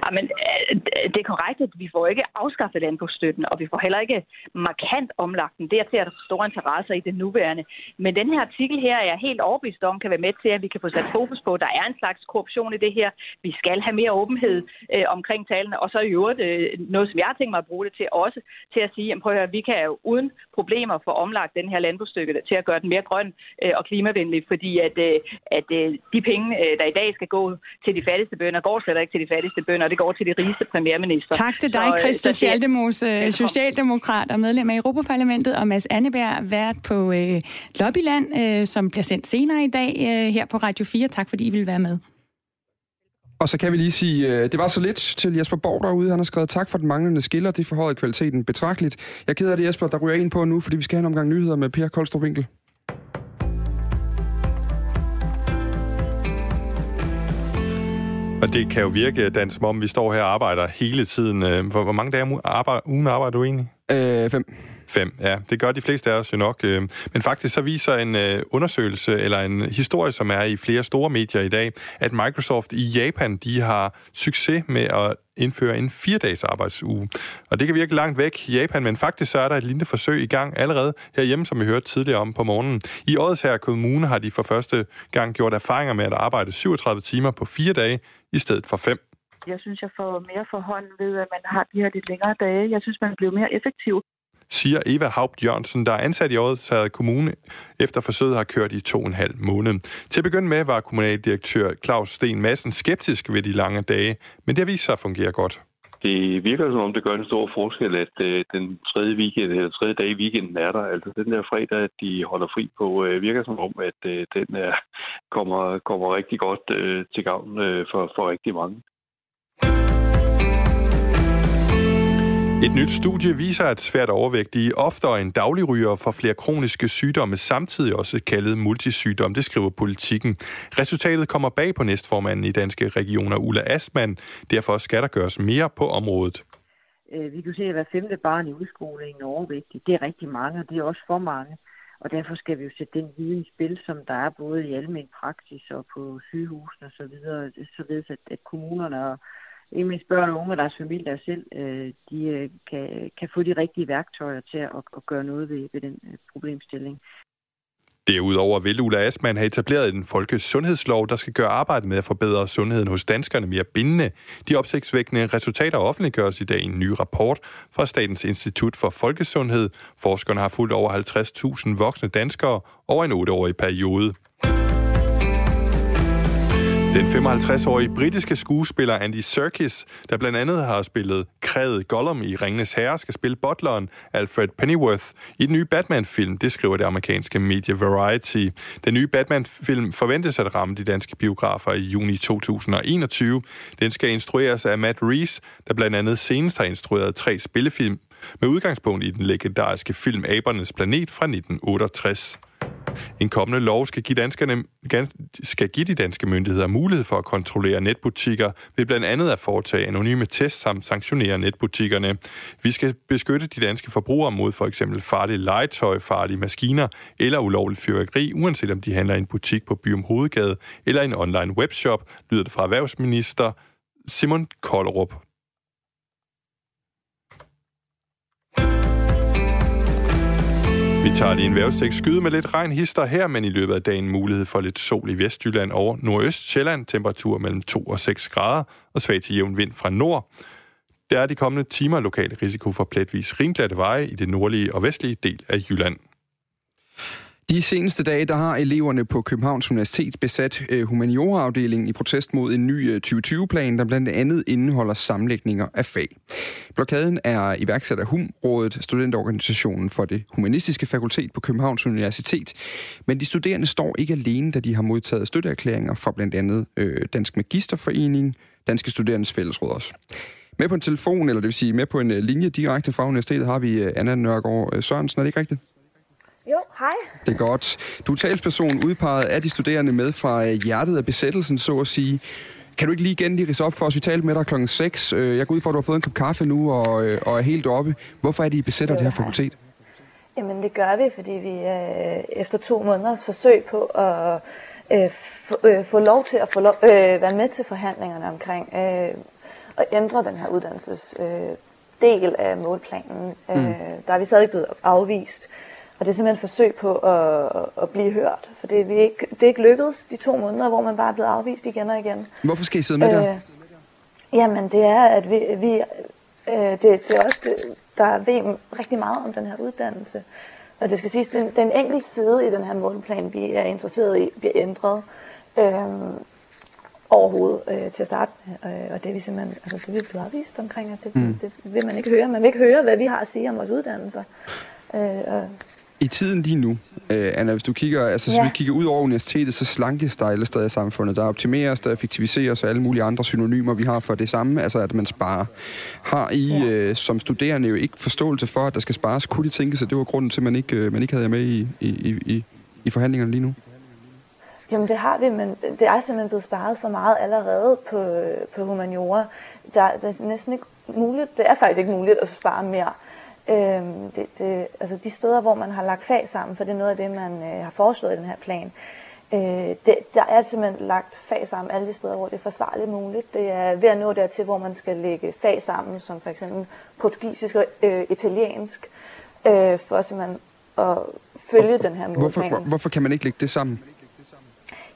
Ah, jamen, øh, det er korrekt, at vi får ikke afskaffet landbrugsstøtten, og vi får heller ikke markant omlagt den. Dertil er der store interesser i det nuværende. Men den her artikel her er jeg helt overbevist om, kan være med til, at vi kan få sat fokus på, at der er en slags korruption i det her. Vi skal have mere åbenhed øh, omkring talene, og så i øvrigt øh, noget, som jeg har tænkt mig at bruge det til også, til at sige, jamen prøv at høre, vi kan jo uden problemer få omlagt den her landbrugsstykke til at gøre den mere grøn øh, og klimavenlig, fordi at, øh, at øh, de penge, øh, der i dag skal gå til de fattigste bønder, går slet ikke til de fattigste bønder, og det går til de rigeste premierminister. Tak til dig, Christel Schaldemose, socialdemokrat og medlem af Europaparlamentet, og Mads Anneberg, vært på øh, Lobbyland, øh, som bliver sendt senere i dag øh, her på Radio 4. Tak fordi I vil være med. Og så kan vi lige sige, øh, det var så lidt til Jesper Borg derude. Han har skrevet tak for den manglende skiller. Det forhøjede kvaliteten betragteligt. Jeg keder det, Jesper, der ryger ind på nu, fordi vi skal have en omgang nyheder med Per Koldstrup Winkel. Og det kan jo virke, Dan, som om vi står her og arbejder hele tiden. Øh, hvor, hvor mange dage om ugen arbejder du egentlig? Øh, fem. Fem, ja. Det gør de fleste af os jo nok. Øh. Men faktisk så viser en øh, undersøgelse, eller en historie, som er i flere store medier i dag, at Microsoft i Japan, de har succes med at indføre en fire-dages arbejdsuge. Og det kan virke langt væk i Japan, men faktisk så er der et lignende forsøg i gang allerede herhjemme, som vi hørte tidligere om på morgenen. I her kommune har de for første gang gjort erfaringer med at arbejde 37 timer på fire dage i stedet for fem. Jeg synes, jeg får mere for hånd ved, at man har de her lidt længere dage. Jeg synes, man bliver mere effektiv siger Eva Haupt Jørgensen, der er ansat i Odsherred Kommune, efter forsøget har kørt i to og en halv måned. Til at begynde med var kommunaldirektør Claus Sten Madsen skeptisk ved de lange dage, men det har vist sig at fungere godt. Det virker som om, det gør en stor forskel, at øh, den tredje, weekend, eller tredje dag i weekenden er der. Altså den der fredag, at de holder fri på, øh, virker som om, at øh, den er, kommer, kommer rigtig godt øh, til gavn øh, for, for rigtig mange. Et nyt studie viser, at svært overvægtige oftere end dagligryger får flere kroniske sygdomme, samtidig også kaldet multisygdom, det skriver politikken. Resultatet kommer bag på næstformanden i Danske Regioner, Ulla Astman. Derfor skal der gøres mere på området. Øh, vi kan se, at hver femte barn i udskolingen er overvægtig. Det er rigtig mange, og det er også for mange. Og derfor skal vi jo sætte den viden i spil, som der er både i almen praksis og på sygehusene osv., således at, at kommunerne og ikke mindst børn og unge og deres familier selv, øh, de øh, kan, kan få de rigtige værktøjer til at, at gøre noget ved, ved den øh, problemstilling. Derudover vil Ulla Asman have etableret en folkesundhedslov, der skal gøre arbejdet med at forbedre sundheden hos danskerne mere bindende. De opsigtsvækkende resultater offentliggøres i dag i en ny rapport fra Statens Institut for Folkesundhed. Forskerne har fulgt over 50.000 voksne danskere over en 8-årig periode. Den 55-årige britiske skuespiller Andy Serkis, der blandt andet har spillet krævet Gollum i Ringenes Herre, skal spille butleren Alfred Pennyworth i den nye Batman-film, det skriver det amerikanske medie Variety. Den nye Batman-film forventes at ramme de danske biografer i juni 2021. Den skal instrueres af Matt Reeves, der blandt andet senest har instrueret tre spillefilm med udgangspunkt i den legendariske film Abernes Planet fra 1968. En kommende lov skal give, danskerne, skal give de danske myndigheder mulighed for at kontrollere netbutikker ved blandt andet at foretage anonyme tests samt sanktionere netbutikkerne. Vi skal beskytte de danske forbrugere mod for eksempel farlige legetøj, farlige maskiner eller ulovligt fyrværkeri, uanset om de handler i en butik på Byum Hovedgade eller en online webshop, lyder det fra erhvervsminister Simon Kollerup. Vi tager lige en vejrudsigt skyde med lidt regn hister her, men i løbet af dagen mulighed for lidt sol i Vestjylland og nordøst Sjælland. Temperatur mellem 2 og 6 grader og svag til jævn vind fra nord. Der er de kommende timer lokal risiko for pletvis ringglatte veje i det nordlige og vestlige del af Jylland. De seneste dage, der har eleverne på Københavns Universitet besat øh, humanioraafdelingen i protest mod en ny øh, 2020-plan, der blandt andet indeholder sammenlægninger af fag. Blokaden er iværksat af HUM-rådet, studenterorganisationen for det humanistiske fakultet på Københavns Universitet. Men de studerende står ikke alene, da de har modtaget støtteerklæringer fra blandt andet øh, Dansk Magisterforening, Danske Studerendes Fællesråd også. Med på en telefon, eller det vil sige med på en øh, linje direkte fra universitetet, har vi øh, Anna Nørgaard Sørensen. Er det ikke rigtigt? Jo, hej. Det er godt. Du er talsperson udpeget af de studerende med fra øh, hjertet af besættelsen, så at sige. Kan du ikke lige igen lige rise op for os? Vi talte med dig klokken 6. Øh, jeg går ud for, at du har fået en kop kaffe nu og, øh, og er helt oppe. Hvorfor er de besætter det her fakultet? Jamen det gør vi, fordi vi efter to måneders forsøg på at få lov til at få lov, være med til forhandlingerne omkring at ændre den her uddannelses del af målplanen, mm. der er vi stadig blevet afvist. Og det er simpelthen et forsøg på at, at blive hørt. For det er, vi ikke, det er ikke lykkedes de to måneder, hvor man bare er blevet afvist igen og igen. Hvorfor skal I sidde med øh, der? Jamen, det er, at vi, vi øh, det, det er også, det, der ved rigtig meget om den her uddannelse. Og det skal siges, den, den enkelte side i den her målplan, vi er interesseret i, bliver ændret øh, overhovedet øh, til at starte med. Øh, og det er vi simpelthen, altså det er vi blevet afvist omkring, at det, mm. det, vil man ikke høre. Man vil ikke høre, hvad vi har at sige om vores uddannelser. Øh, og i tiden lige nu, øh, Anna, hvis du kigger, altså, ja. så vi kigger ud over universitetet, så slankes der alle steder i samfundet. Der optimeres, der effektiviseres og alle mulige andre synonymer, vi har for det samme, altså at man sparer. Har I ja. øh, som studerende jo ikke forståelse for, at der skal spares? Kunne de tænke sig, det var grunden til, at man ikke, øh, man ikke havde jer med i, i, i, i forhandlingerne lige nu? Jamen det har vi, men det er simpelthen blevet sparet så meget allerede på, på humaniora. Der, det er næsten ikke muligt, det er faktisk ikke muligt at spare mere. Øhm, det, det, altså de steder, hvor man har lagt fag sammen, for det er noget af det, man øh, har foreslået i den her plan, øh, det, der er simpelthen lagt fag sammen alle de steder, hvor det er forsvarligt muligt. Det er ved at nå dertil, hvor man skal lægge fag sammen, som for eksempel portugisisk og øh, italiensk, øh, for simpelthen at følge den her målplan. Hvorfor, hvorfor kan man ikke lægge det sammen?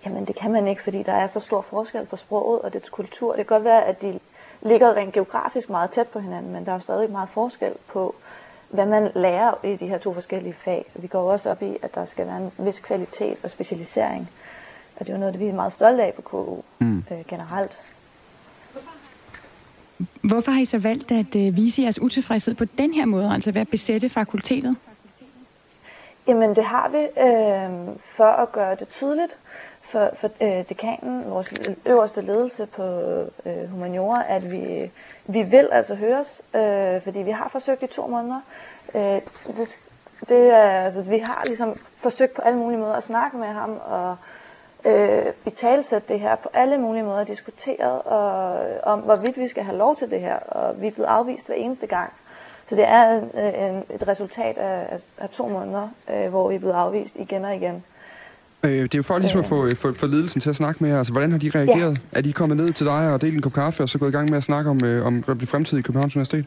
Jamen det kan man ikke, fordi der er så stor forskel på sproget og dets kultur. Det kan godt være, at de ligger rent geografisk meget tæt på hinanden, men der er jo stadig meget forskel på, hvad man lærer i de her to forskellige fag. Vi går også op i, at der skal være en vis kvalitet og specialisering. Og det er jo noget, det vi er meget stolte af på KU mm. øh, generelt. Hvorfor har I så valgt at øh, vise jeres utilfredshed på den her måde, altså ved at besætte fakultetet? Jamen det har vi øh, for at gøre det tydeligt for, for øh, dekanen, vores øverste ledelse på øh, humaniora, at vi, vi vil altså høres, øh, fordi vi har forsøgt i to måneder. Øh, det, det er, altså, vi har ligesom forsøgt på alle mulige måder at snakke med ham og øh, talsæt det her på alle mulige måder, diskuteret og, om, hvorvidt vi skal have lov til det her, og vi er blevet afvist hver eneste gang. Så det er en, øh, en, et resultat af, af, af to måneder, øh, hvor vi er blevet afvist igen og igen. Øh, det er jo for ligesom at få, få, få ledelsen til at snakke med jer. Altså, hvordan har de reageret? Ja. Er de kommet ned til dig og delt en kop kaffe, og så gået i gang med at snakke om, øh, om det fremtid i Københavns Universitet?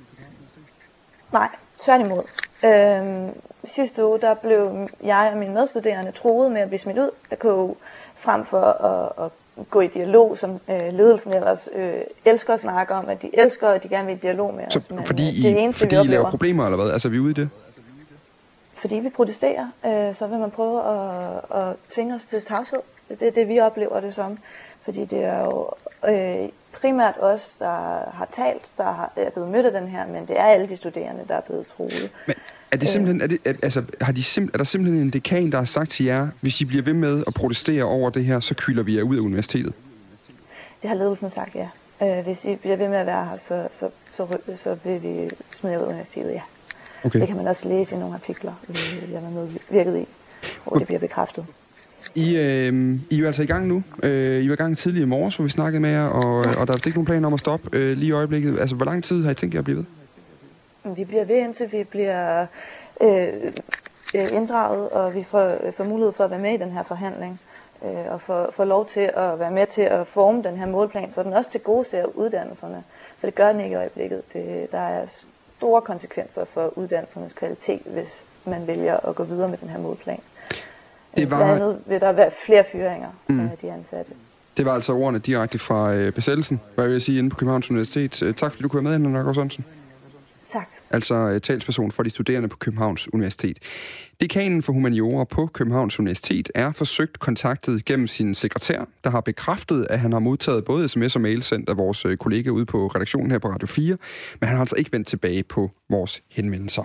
Nej, tværtimod. Øhm, sidste uge, der blev jeg og mine medstuderende troet med at blive smidt ud af KU, frem for at, at gå i dialog, som øh, ledelsen ellers øh, elsker at snakke om, at de elsker, at de gerne vil i dialog med så, os. Men, fordi øh, det eneste, fordi vi I laver problemer, eller hvad? Altså, er vi ude i det? Fordi vi protesterer, øh, så vil man prøve at, at tvinge os til tavshed. Det er det, vi oplever det som. Fordi det er jo øh, primært os, der har talt, der har, er blevet mødt af den her, men det er alle de studerende, der er blevet troet. Men er, det simpelthen, er, det, er, altså, har de simp- er der simpelthen en dekan, der har sagt til jer, hvis I bliver ved med at protestere over det her, så kylder vi jer ud af universitetet? Det har ledelsen sagt, ja. Øh, hvis I bliver ved med at være her, så, så, så, så, vil vi smide ud af universitetet, ja. Okay. Det kan man også læse i nogle artikler, jeg har medvirket i, hvor okay. det bliver bekræftet. I, øh, I er jo altså i gang nu. Øh, I var i gang tidligere i morges, hvor vi snakkede med jer, og, og der er ikke nogen planer om at stoppe øh, lige i øjeblikket. Altså, hvor lang tid har I tænkt jer at blive ved? Vi bliver ved, indtil vi bliver øh, øh inddraget, og vi får, får mulighed for at være med i den her forhandling. Øh, og få, få lov til at være med til at forme den her målplan, så den også til gode ser uddannelserne. For det gør den ikke i øjeblikket. Det, der er store konsekvenser for uddannelsernes kvalitet, hvis man vælger at gå videre med den her målplan. Det var... Blandt andet vil der være flere fyringer mm. af de ansatte. Det var altså ordene direkte fra øh, besættelsen, hvad jeg vil sige, inde på Københavns Universitet. Øh, tak fordi du kunne være med, Anna Nørgaard Sørensen. Tak altså øh, talsperson for de studerende på Københavns Universitet. Dekanen for humaniora på Københavns Universitet er forsøgt kontaktet gennem sin sekretær, der har bekræftet, at han har modtaget både sms og mail sendt af vores øh, kollega ude på redaktionen her på Radio 4, men han har altså ikke vendt tilbage på vores henvendelser.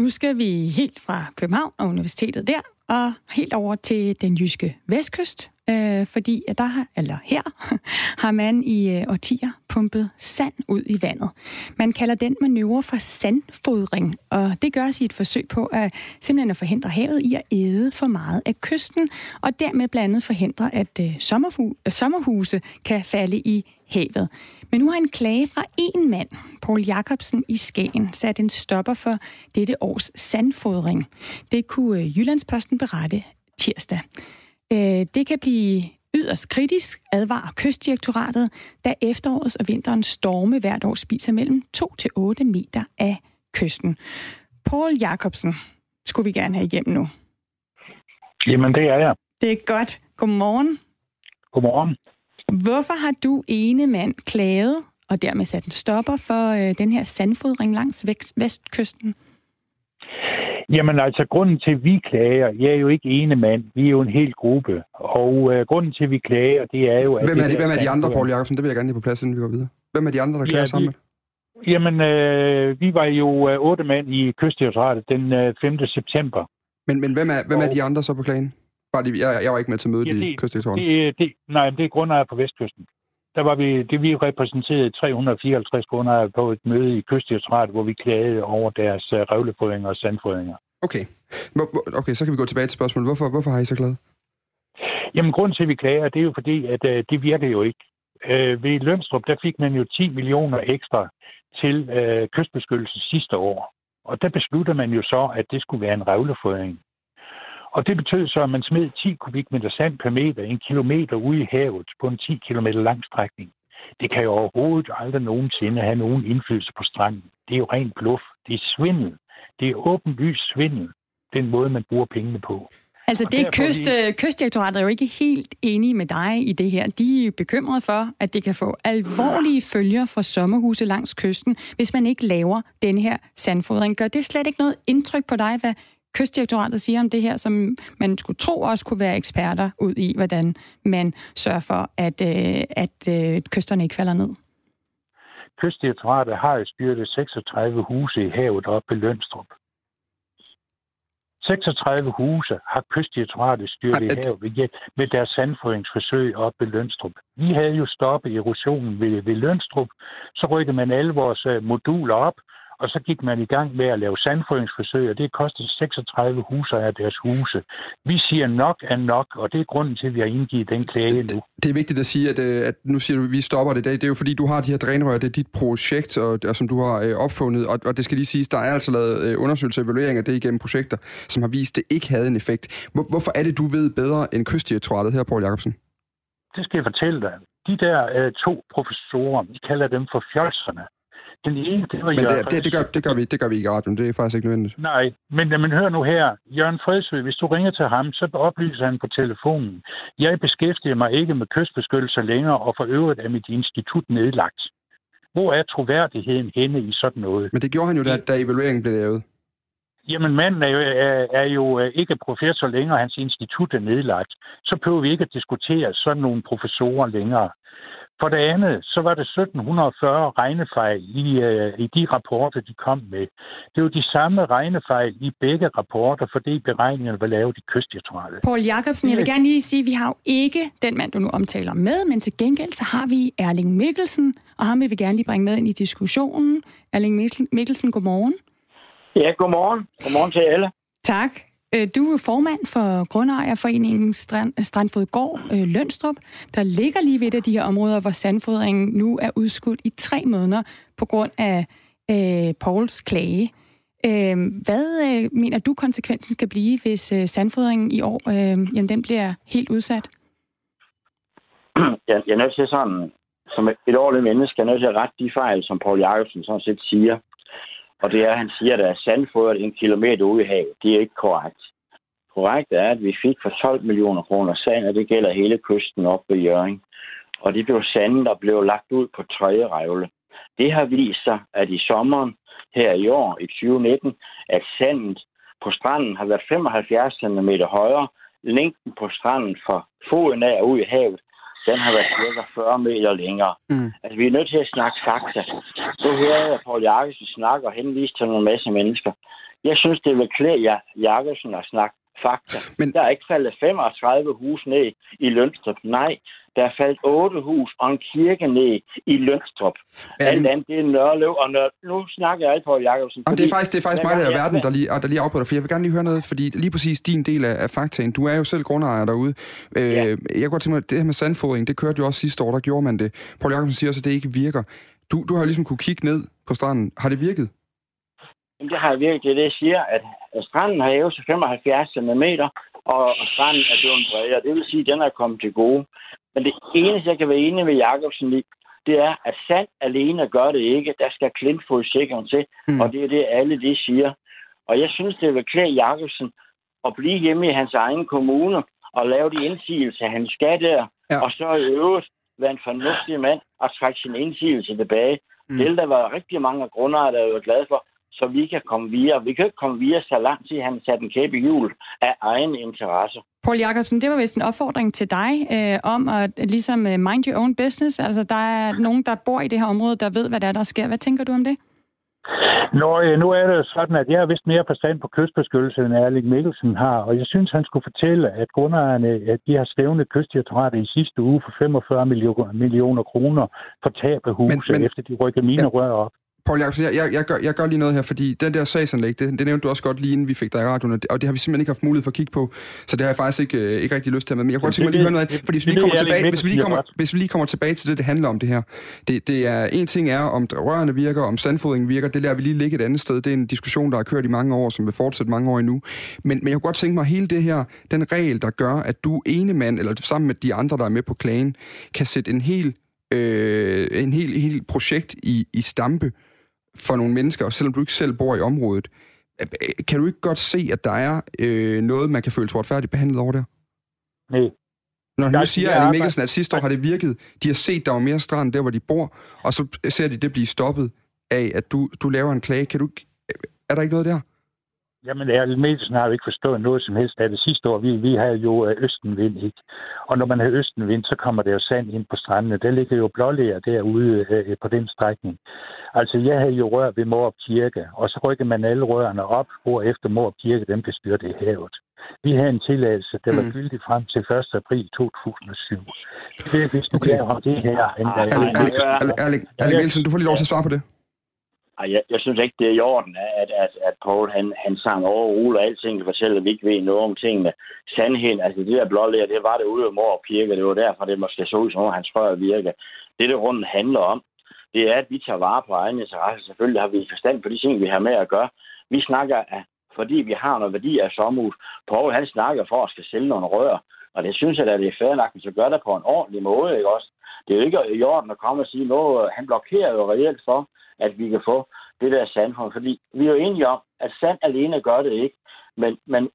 Nu skal vi helt fra København og universitetet der, og helt over til den jyske vestkyst, øh, fordi der har, eller her har man i øh, årtier pumpet sand ud i vandet. Man kalder den manøvre for sandfodring, og det gøres i et forsøg på at simpelthen at forhindre havet i at æde for meget af kysten, og dermed blandt andet forhindre, at øh, øh, sommerhuse kan falde i havet. Men nu har en klage fra en mand, Paul Jacobsen i Skagen, sat en stopper for dette års sandfodring. Det kunne øh, Jyllandsposten berette tirsdag. Øh, det kan blive yderst kritisk, advarer kystdirektoratet, da efterårets og vinterens storme hvert år spiser mellem 2 til 8 meter af kysten. Paul Jacobsen skulle vi gerne have igennem nu. Jamen, det er jeg. Det er godt. Godmorgen. Godmorgen. Hvorfor har du ene mand klaget og dermed sat en stopper for øh, den her sandfodring langs vestkysten? Jamen altså, grunden til, at vi klager, jeg er jo ikke ene mand, vi er jo en hel gruppe. Og øh, grunden til, at vi klager, det er jo... At hvem er, det, hvem er de andre, Paul Jacobsen? Det vil jeg gerne lige på plads, inden vi går videre. Hvem er de andre, der klager ja, sammen? Jamen, øh, vi var jo øh, otte mand i kystdirektoratet den øh, 5. september. Men, men hvem, er, hvem og... er de andre så på klagen? Bare lige, jeg, jeg var ikke med til mødet ja, det, i kystdirektoratet. Det, det, nej, det er grundejere på Vestkysten. Der var vi, det vi repræsenterede 354 grundejere på et møde i kystdirektoratet, hvor vi klagede over deres uh, revlefodringer og sandfodringer. Okay. Okay, så kan vi gå tilbage til spørgsmålet. Hvorfor, hvorfor har I så klaget? Jamen, grunden til, at vi klager, det er jo fordi, at uh, det virker jo ikke. Uh, ved Lønstrup, der fik man jo 10 millioner ekstra til uh, kystbeskyttelse sidste år. Og der beslutter man jo så, at det skulle være en revlefodring. Og det betød så, at man smed 10 kubikmeter sand per meter, en kilometer ude i havet på en 10 km lang strækning. Det kan jo overhovedet aldrig nogensinde have nogen indflydelse på stranden. Det er jo rent bluff. Det er svindel. Det er åbenlyst svindel, den måde, man bruger pengene på. Altså det kyst, de... kystdirektoratet er jo ikke helt enige med dig i det her. De er bekymrede for, at det kan få alvorlige følger for sommerhuse langs kysten, hvis man ikke laver den her sandfodring. Gør det slet ikke noget indtryk på dig, hvad kystdirektoratet siger om det her, som man skulle tro også kunne være eksperter ud i, hvordan man sørger for, at, øh, at øh, kysterne ikke falder ned? Kystdirektoratet har jo styrtet 36 huse i havet op ved Lønstrup. 36 huse har kystdirektoratet styrt i havet ved, med deres sandfodringsforsøg op ved Lønstrup. Vi havde jo stoppet erosionen ved, ved Lønstrup, så rykkede man alle vores øh, moduler op, og så gik man i gang med at lave sandfodringsforsøg, og det kostede 36 huser af deres huse. Vi siger nok er nok, og det er grunden til, at vi har indgivet den klage nu. Det er vigtigt at sige, at, øh, at nu siger du, at vi stopper det i dag. Det er jo fordi, du har de her drænrør, det er dit projekt, og, og som du har øh, opfundet, og, og det skal lige siges, der er altså lavet øh, undersøgelser og evaluering af det igennem projekter, som har vist, at det ikke havde en effekt. Hvor, hvorfor er det, du ved bedre end kystdirektoratet her, Poul Jacobsen? Det skal jeg fortælle dig. De der øh, to professorer, vi kalder dem for fjolserne, den ene, det var men Jørgen det, det, det, gør, det, gør vi, det gør vi ikke i radioen. Det er faktisk ikke nødvendigt. Nej, men, men hør nu her. Jørgen Fredsø, hvis du ringer til ham, så oplyser han på telefonen. Jeg beskæftiger mig ikke med kystbeskyttelse længere, og for øvrigt er mit institut nedlagt. Hvor er troværdigheden henne i sådan noget? Men det gjorde han jo, da, da evalueringen blev lavet. Jamen, manden er jo, er, er jo øh, ikke professor længere, hans institut er nedlagt. Så behøver vi ikke at diskutere sådan nogle professorer længere. For det andet, så var det 1740 regnefejl i, øh, i de rapporter, de kom med. Det var de samme regnefejl i begge rapporter, fordi beregningerne var lavet i kystdirektoratet. Paul Jacobsen, jeg vil gerne lige sige, at vi har jo ikke den mand, du nu omtaler med, men til gengæld så har vi Erling Mikkelsen, og ham vil vi gerne lige bringe med ind i diskussionen. Erling Mikkelsen, godmorgen. Ja, godmorgen. Godmorgen til alle. Tak. Øh, du er formand for Grundejerforeningen Strand, øh, Strandfodgård øh, Lønstrup, der ligger lige ved det, de her områder, hvor sandfodringen nu er udskudt i tre måneder på grund af øh, Pauls klage. Øh, hvad øh, mener du konsekvensen skal blive, hvis øh, sandfodringen i år øh, jamen, den bliver helt udsat? Jeg, jeg er nødt til sådan, som et ordentligt menneske, jeg er nødt til at rette de fejl, som Paul Jacobsen sådan set siger. Og det er, at han siger, at der er sandfodret en kilometer ude i havet. Det er ikke korrekt. Korrekt er, at vi fik for 12 millioner kroner sand, og det gælder hele kysten op ved Jøring. Og det blev sand, der blev lagt ud på tredje revle. Det har vist sig, at i sommeren her i år, i 2019, at sandet på stranden har været 75 cm højere. Længden på stranden fra foden af og ud i havet, den har været cirka 40 meter længere. Mm. Altså, vi er nødt til at snakke fakta. Så hører jeg Paul Jakobsen snakke og henvise til nogle masse mennesker. Jeg synes, det vil klæde jer, Jakobsen at snakke fakta. Men... Der er ikke faldet 35 hus ned i Lønstrup. Nej, der er faldet 8 hus og en kirke ned i Lønstrup. Ja, Alt andet, det er Nørlev, og Nør... nu snakker jeg alt på Jakobsen. Og det er faktisk, det er faktisk mig, der er verden, der lige, der lige afbryder, for jeg vil gerne lige høre noget, fordi lige præcis din del af, af faktaen, du er jo selv grundejer derude. Øh, Ja. Jeg kunne godt tænke mig, det her med sandfodring, det kørte jo også sidste år, der gjorde man det. Paul Jacobsen siger også, at det ikke virker. Du, du har jo ligesom kunne kigge ned på stranden. Har det virket? Jamen, det har virkelig det, er det, jeg siger, at, stranden har hævet sig 75 cm, og, og stranden er blevet bredere. Det vil sige, at den er kommet til gode. Men det eneste, jeg kan være enig med Jacobsen i, det er, at sand alene gør det ikke. Der skal klintfodsikring til, Mm. og det er det, alle de siger. Og jeg synes, det vil klæde Jacobsen at blive hjemme i hans egen kommune og lave de indsigelser, han skal der, Ja. og så i øvrigt være en fornuftig mand og trække sin indsigelse tilbage. Mm. Det vil der være rigtig mange grundejere, der er glade for, så vi kan komme videre. Vi kan ikke komme videre så lang tid, han satte en kæbe i hjul af egen interesse. Paul Jacobsen, det var vist en opfordring til dig øh, om at ligesom øh, mind your own business. Altså, der er nogen, der bor i det her område, der ved, hvad der, er, der sker. Hvad tænker du om det? Nå, øh, nu er det sådan, at jeg har vist mere forstand på kystbeskyttelse, end Erling Mikkelsen har, og jeg synes, han skulle fortælle, at grundejerne, at de har stævnet kystdirektoratet i sidste uge for 45 millioner, millioner kroner for tab af huse, Men- men, efter de rykker mine Ja. rør op. Paul Jacobsen, jeg, jeg, jeg, gør, jeg gør lige noget her, fordi den der sagsanlæg, det, det nævnte du også godt lige inden vi fik dig i radioen, og det, og det har vi simpelthen ikke haft mulighed for at kigge på, så det har jeg faktisk ikke, øh, ikke rigtig lyst til at. Men jeg kunne godt tænke mig lige høre noget af, fordi hvis vi, lige kommer tilbage, hvis, vi lige kommer, hvis vi lige kommer tilbage til det, det handler om det her. Det, det er, en ting er, om rørene virker, om sandfodringen virker, det lader vi lige ligge et andet sted. Det er en diskussion, der har kørt i mange år, som vil fortsætte mange år endnu. Men, men jeg kunne godt tænke mig, hele det her, den regel, der gør, at du ene mand, eller sammen med de andre, der er med på klagen, kan sætte en hel, øh, en hel, hel projekt i, i stampe, for nogle mennesker, og selvom du ikke selv bor i området, øh, kan du ikke godt se, at der er øh, noget, man kan føle sig retfærdigt behandlet over der? Nej. Når nu Jeg- siger arbejder- Mikkelsen, at sidste år har det virket, de har set, der var mere strand der, hvor de bor, og så ser de det blive stoppet af, at du, du laver en klage. Kan du, er der ikke noget der? Jamen, Erling Mikkelsen har jo ikke forstået noget som helst af det sidste år. Vi, vi havde jo øh, østenvind, ikke? Og når man har østenvind, så kommer der jo sand ind på strandene. Der ligger jo blålæger derude øh, på den strækning. Altså, jeg havde jo rør ved Morup Kirke, og så rykker man alle rørene op, hvor efter Morup Kirke, dem bliver styrtet i havet. Vi havde en tilladelse, der var Mm. gyldig frem til 1. april 2007. Det er vist Okay. okay. om det her. Erling Mikkelsen, du får lige lov til at svare på det. Ej, jeg, jeg synes ikke, det er i orden, at, at, at Paul han, han sang over Ole og alting og fortæller, at vi ikke ved noget om tingene. Sandheden, altså det der blålæger, det var det ude af mor og kirke. Det var derfor, det måske så ud som om, hans rør virke. Det, det runden handler om, det er, at vi tager vare på egen interesse. Selvfølgelig har vi forstand på de ting, vi har med at gøre. Vi snakker, af, fordi vi har noget værdi af sommerhus. Paul, han snakker for at skal sælge nogle rør. Og det synes jeg, at det er fair nok, hvis så gør det på en ordentlig måde, ikke også? Det er jo ikke i orden at komme og sige noget. Han blokerer jo reelt for, at vi kan få det der sandfond. Fordi vi er jo enige om, at sand alene gør det ikke. Men, men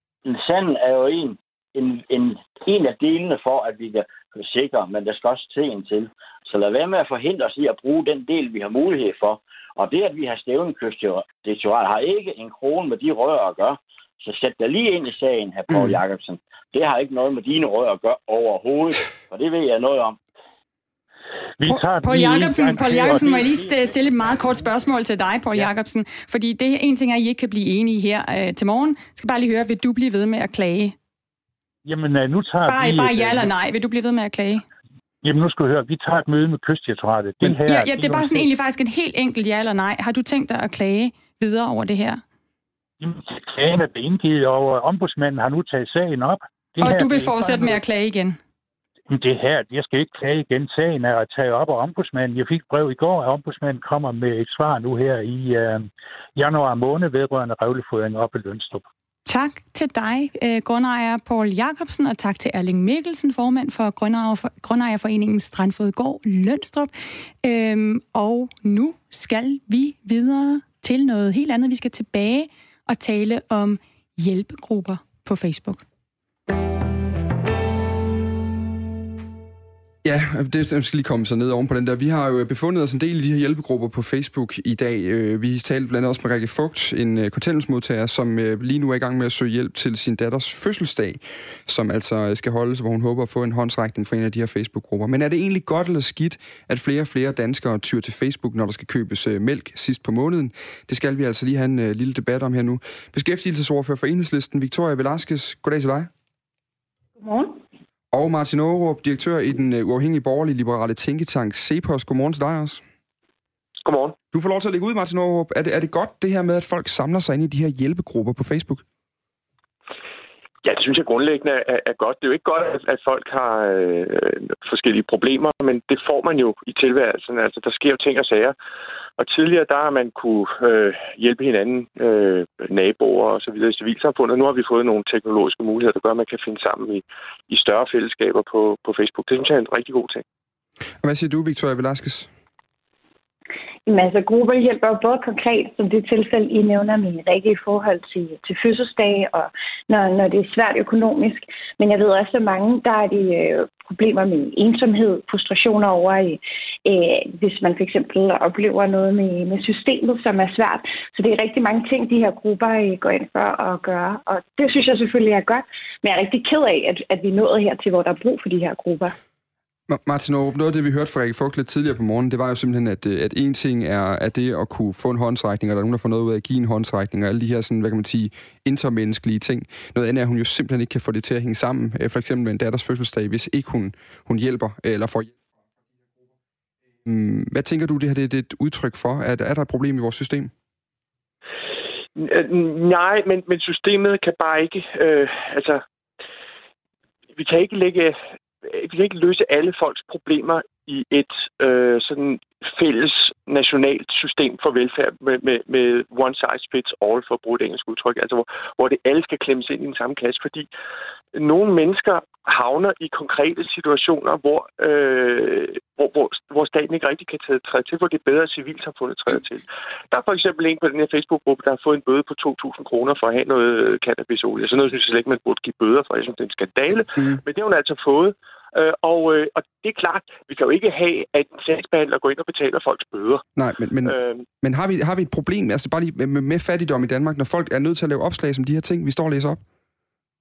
sanden er jo en, en, en, en af delene for, at vi kan sikre, men der skal også en til. Så lad være med at forhindre os i at bruge den del, vi har mulighed for. Og det, at vi har stævnet kystdirektorat, har ikke en krone med de rør at gøre. Så sæt dig lige ind i sagen, her Paul Mm. Jacobsen. Det har ikke noget med dine rør at gøre overhovedet, og det ved jeg noget om. Vi tager Paul Jacobsen, Paul Jacobsen, må jeg lige st- stille et meget kort spørgsmål til dig, Paul Ja. Jacobsen. Fordi det er en ting, er, at I ikke kan blive enige her øh, til morgen. Jeg skal bare lige høre, vil du blive ved med at klage? Jamen, øh, nu tager Bare, vi... bare et, ja øh, eller nej. Vil du blive ved med at klage? Jamen, nu skal du høre, vi tager et møde med kystdirektoratet. Det her, Ja, ja, det er bare sådan egentlig faktisk en helt enkelt ja eller nej. Har du tænkt dig at klage videre over det her? Jamen, Klagen er blevet indgivet, og ombudsmanden har nu taget sagen op. Det Og her, du vil fortsætte med at klage igen? Det her, jeg skal ikke klage igen. Sagen er at tage op af ombudsmanden. Jeg fik et brev i går, at ombudsmanden kommer med et svar nu her i øh, januar måned vedrørende revlefodring op i Lønstrup. Tak til dig, øh, grundejer Paul Jacobsen, og tak til Erling Mikkelsen, formand for Grundejerforeningen Strandfodgård Lønstrup. Øhm, og nu skal vi videre til noget helt andet. Vi skal tilbage og tale om hjælpegrupper på Facebook. Ja, det skal lige komme så ned oven på den der. Vi har jo befundet os en del i de her hjælpegrupper på Facebook i dag. Øh, vi talte blandt andet også med Rikke Fugt, en øh, kontanthjælpsmodtager, som øh, lige nu er i gang med at søge hjælp til sin datters fødselsdag, som altså skal holdes, hvor hun håber at få en håndsrækning fra en af de her Facebook-grupper. Men er det egentlig godt eller skidt, at flere og flere danskere tyr til Facebook, når der skal købes mælk sidst på måneden? Det skal vi altså lige have en lille debat om her nu. Beskæftigelsesordfører for Enhedslisten, Victoria Velasquez. Goddag til dig. Godmorgen. Og Martin Aarup, direktør i den øh, uafhængige borgerlige liberale tænketank CEPOS. Godmorgen til dig også. Godmorgen. Du får lov til at lægge ud, Martin Aarup. Er det, er det godt det her med, at folk samler sig ind i de her hjælpegrupper på Facebook? Ja, det synes jeg grundlæggende er, er godt. Det er jo ikke godt, at, at folk har øh, forskellige problemer, men det får man jo i tilværelsen. Altså, der sker jo ting og sager. Og tidligere, der har man kunne øh, hjælpe hinanden, øh, naboer og så videre i civilsamfundet. Nu har vi fået nogle teknologiske muligheder, der gør, at man kan finde sammen i, i større fællesskaber på, på Facebook. Det synes jeg er en rigtig god ting. Og hvad siger du, Victoria Velasquez? Jamen, altså, grupper hjælper både konkret, som det tilfælde, I nævner med Rikke i forhold til, til fødselsdage, og når, når det er svært økonomisk. Men jeg ved også, at mange, der er de øh, problemer med ensomhed, frustrationer over, øh, øh, hvis man for eksempel oplever noget med, med systemet, som er svært. Så det er rigtig mange ting, de her grupper øh, går ind for at gøre, og det synes jeg selvfølgelig er godt. Men jeg er rigtig ked af, at, at vi er nået her til, hvor der er brug for de her grupper. Martin Aarup, noget af det, vi hørte fra Rikke Fugt lidt tidligere på morgenen, det var jo simpelthen, at, øh, at en ting er, at det at kunne få en håndsrækning, og der er nogen, der får noget ud af at give en håndsrækning, og alle de her, sådan, hvad kan man sige, intermenneskelige ting. Noget andet er, at hun jo simpelthen ikke kan få det til at hænge sammen, øh, for eksempel med en datters fødselsdag, hvis ikke hun, hun hjælper, øh, eller får hjælp. Mm, hvad tænker du, det her det er et udtryk for? At, er der et problem i vores system? Nej, men, men systemet kan bare ikke... Øh, altså, vi kan ikke lægge vi kan ikke løse alle folks problemer i et øh, sådan fælles nationalt system for velfærd med, med, med one size fits all, for at bruge et engelsk udtryk, altså hvor, hvor det alle skal klemmes ind i den samme kasse, fordi nogle mennesker havner i konkrete situationer, hvor, øh, hvor, hvor, hvor staten ikke rigtig kan træde til, hvor det bedre, civilsamfundet træder til. Der er for eksempel en på den her Facebook-gruppe, der har fået en bøde på 2.000 kroner for at have noget cannabisolie. Så noget synes jeg slet ikke, man burde give bøder for. Jeg synes, det er en skandale. Mm. Men det har hun altså fået. Øh, og, øh, og det er klart, vi kan jo ikke have, at en sagsbehandler går ind og betaler folks bøder. Nej, men, men, øh, men har, vi, har vi et problem, altså bare lige med, med fattigdom i Danmark, når folk er nødt til at lave opslag som de her ting, vi står og læser op?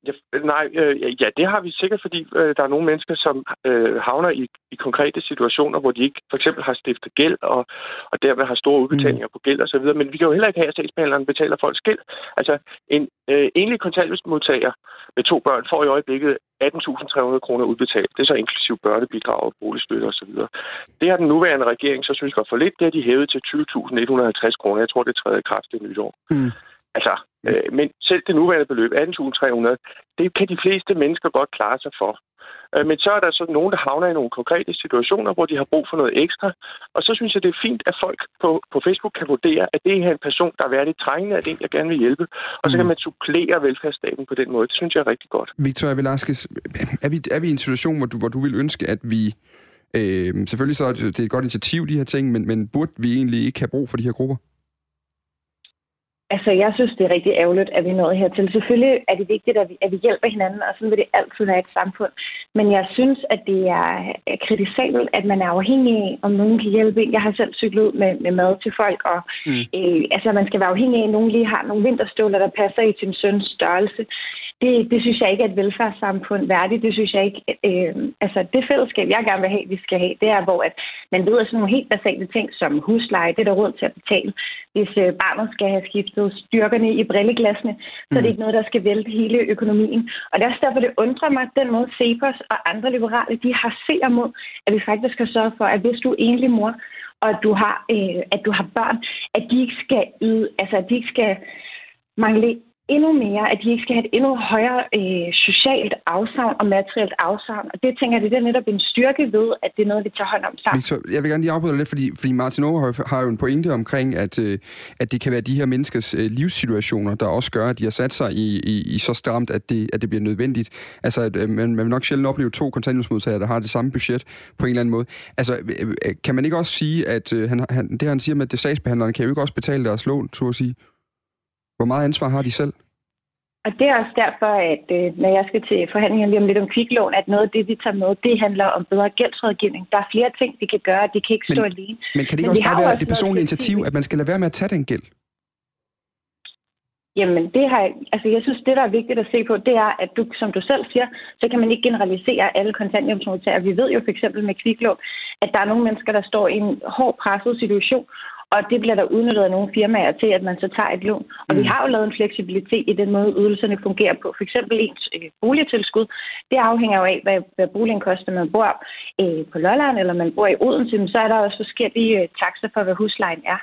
Ja, nej, øh, ja, det har vi sikkert, fordi øh, der er nogle mennesker, som øh, havner i, i konkrete situationer, hvor de ikke for eksempel har stiftet gæld, og, og dermed har store udbetalinger mm. på gæld osv., men vi kan jo heller ikke have, at sagsbehandleren betaler folks gæld. Altså, en øh, enlig kontanthjælpsmodtager med to børn får i øjeblikket 18.300 kroner udbetalt. Det er så inklusiv børnebidrag og boligstøtte osv. Det har den nuværende regering, så synes var for lidt. Det har de hævet til 20.150 kroner. Jeg tror, det træder i kraft det nytår. Mm. Altså, øh, men selv det nuværende beløb, 18.300, det kan de fleste mennesker godt klare sig for. Øh, men så er der så nogen, der havner i nogle konkrete situationer, hvor de har brug for noget ekstra. Og så synes jeg, det er fint, at folk på, på Facebook kan vurdere, at det er en person, der er værdigt trængende, at det en, jeg gerne vil hjælpe. Og så kan mm. man supplere velfærdsstaten på den måde. Det synes jeg er rigtig godt. Victoria Velasquez, er vi, er vi i en situation, hvor du, hvor du vil ønske, at vi... Øh, selvfølgelig så er det, det er et godt initiativ, de her ting, men, men burde vi egentlig ikke have brug for de her grupper? Altså, jeg synes, det er rigtig ærgerligt, at vi er nået hertil. Selvfølgelig er det vigtigt, at vi, at vi hjælper hinanden, og sådan vil det altid være et samfund. Men jeg synes, at det er kritisabelt, at man er afhængig af, om nogen kan hjælpe en. Jeg har selv cyklet ud med, med mad til folk, og mm. øh, altså, man skal være afhængig af, at nogen lige har nogle vinterstøvler, der passer i sin søns størrelse det, det synes jeg ikke er et velfærdssamfund værdigt. Det synes jeg ikke... Øh, altså, det fællesskab, jeg gerne vil have, vi skal have, det er, hvor at man ved, at sådan nogle helt basale ting som husleje, det er der råd til at betale. Hvis øh, barnet skal have skiftet styrkerne i brilleglasene, så er det mm. ikke noget, der skal vælte hele økonomien. Og det er også derfor, det undrer mig, den måde Cepos og andre liberale, de har ser mod, at vi faktisk skal sørge for, at hvis du er enlig mor, og at du har, øh, at du har børn, at de ikke skal yde, altså at de ikke skal mangle endnu mere, at de ikke skal have et endnu højere øh, socialt afsavn og materielt afsavn. Og det tænker jeg, det er netop en styrke ved, at det er noget, vi tager hånd om sammen. Victor, jeg vil gerne lige afbryde lidt, fordi, fordi Martin Overhøj har jo en pointe omkring, at, øh, at det kan være de her menneskers øh, livssituationer, der også gør, at de har sat sig i, i, i så stramt, at det, at det bliver nødvendigt. Altså, at, øh, man, man vil nok sjældent opleve to kontanthjælpsmodtagere, der har det samme budget på en eller anden måde. Altså, øh, øh kan man ikke også sige, at øh, han, han, det han siger med, at det sagsbehandlerne kan jo ikke også betale deres lån, så at sige? Hvor meget ansvar har de selv? Og det er også derfor, at øh, når jeg skal til forhandlinger lige om lidt om kviklån, at noget af det, vi tager med, det handler om bedre gældsrådgivning. Der er flere ting, vi kan gøre, det kan ikke stå men, alene. Men kan det ikke men også bare være også det personlige initiativ, at man skal lade være med at tage den gæld? Jamen, det har, altså jeg synes, det, der er vigtigt at se på, det er, at du, som du selv siger, så kan man ikke generalisere alle kontanthjælpsmodtagere. Vi ved jo for eksempel med kviklån, at der er nogle mennesker, der står i en hård presset situation, og det bliver der udnyttet af nogle firmaer til, at man så tager et lån. Og mm. vi har jo lavet en fleksibilitet i den måde, ydelserne fungerer på. For eksempel ens øh, boligtilskud, det afhænger jo af, hvad, hvad boligen koster, man bor øh, på Lolland, eller man bor i Odense, så er der også forskellige øh, takser for, hvad huslejen er.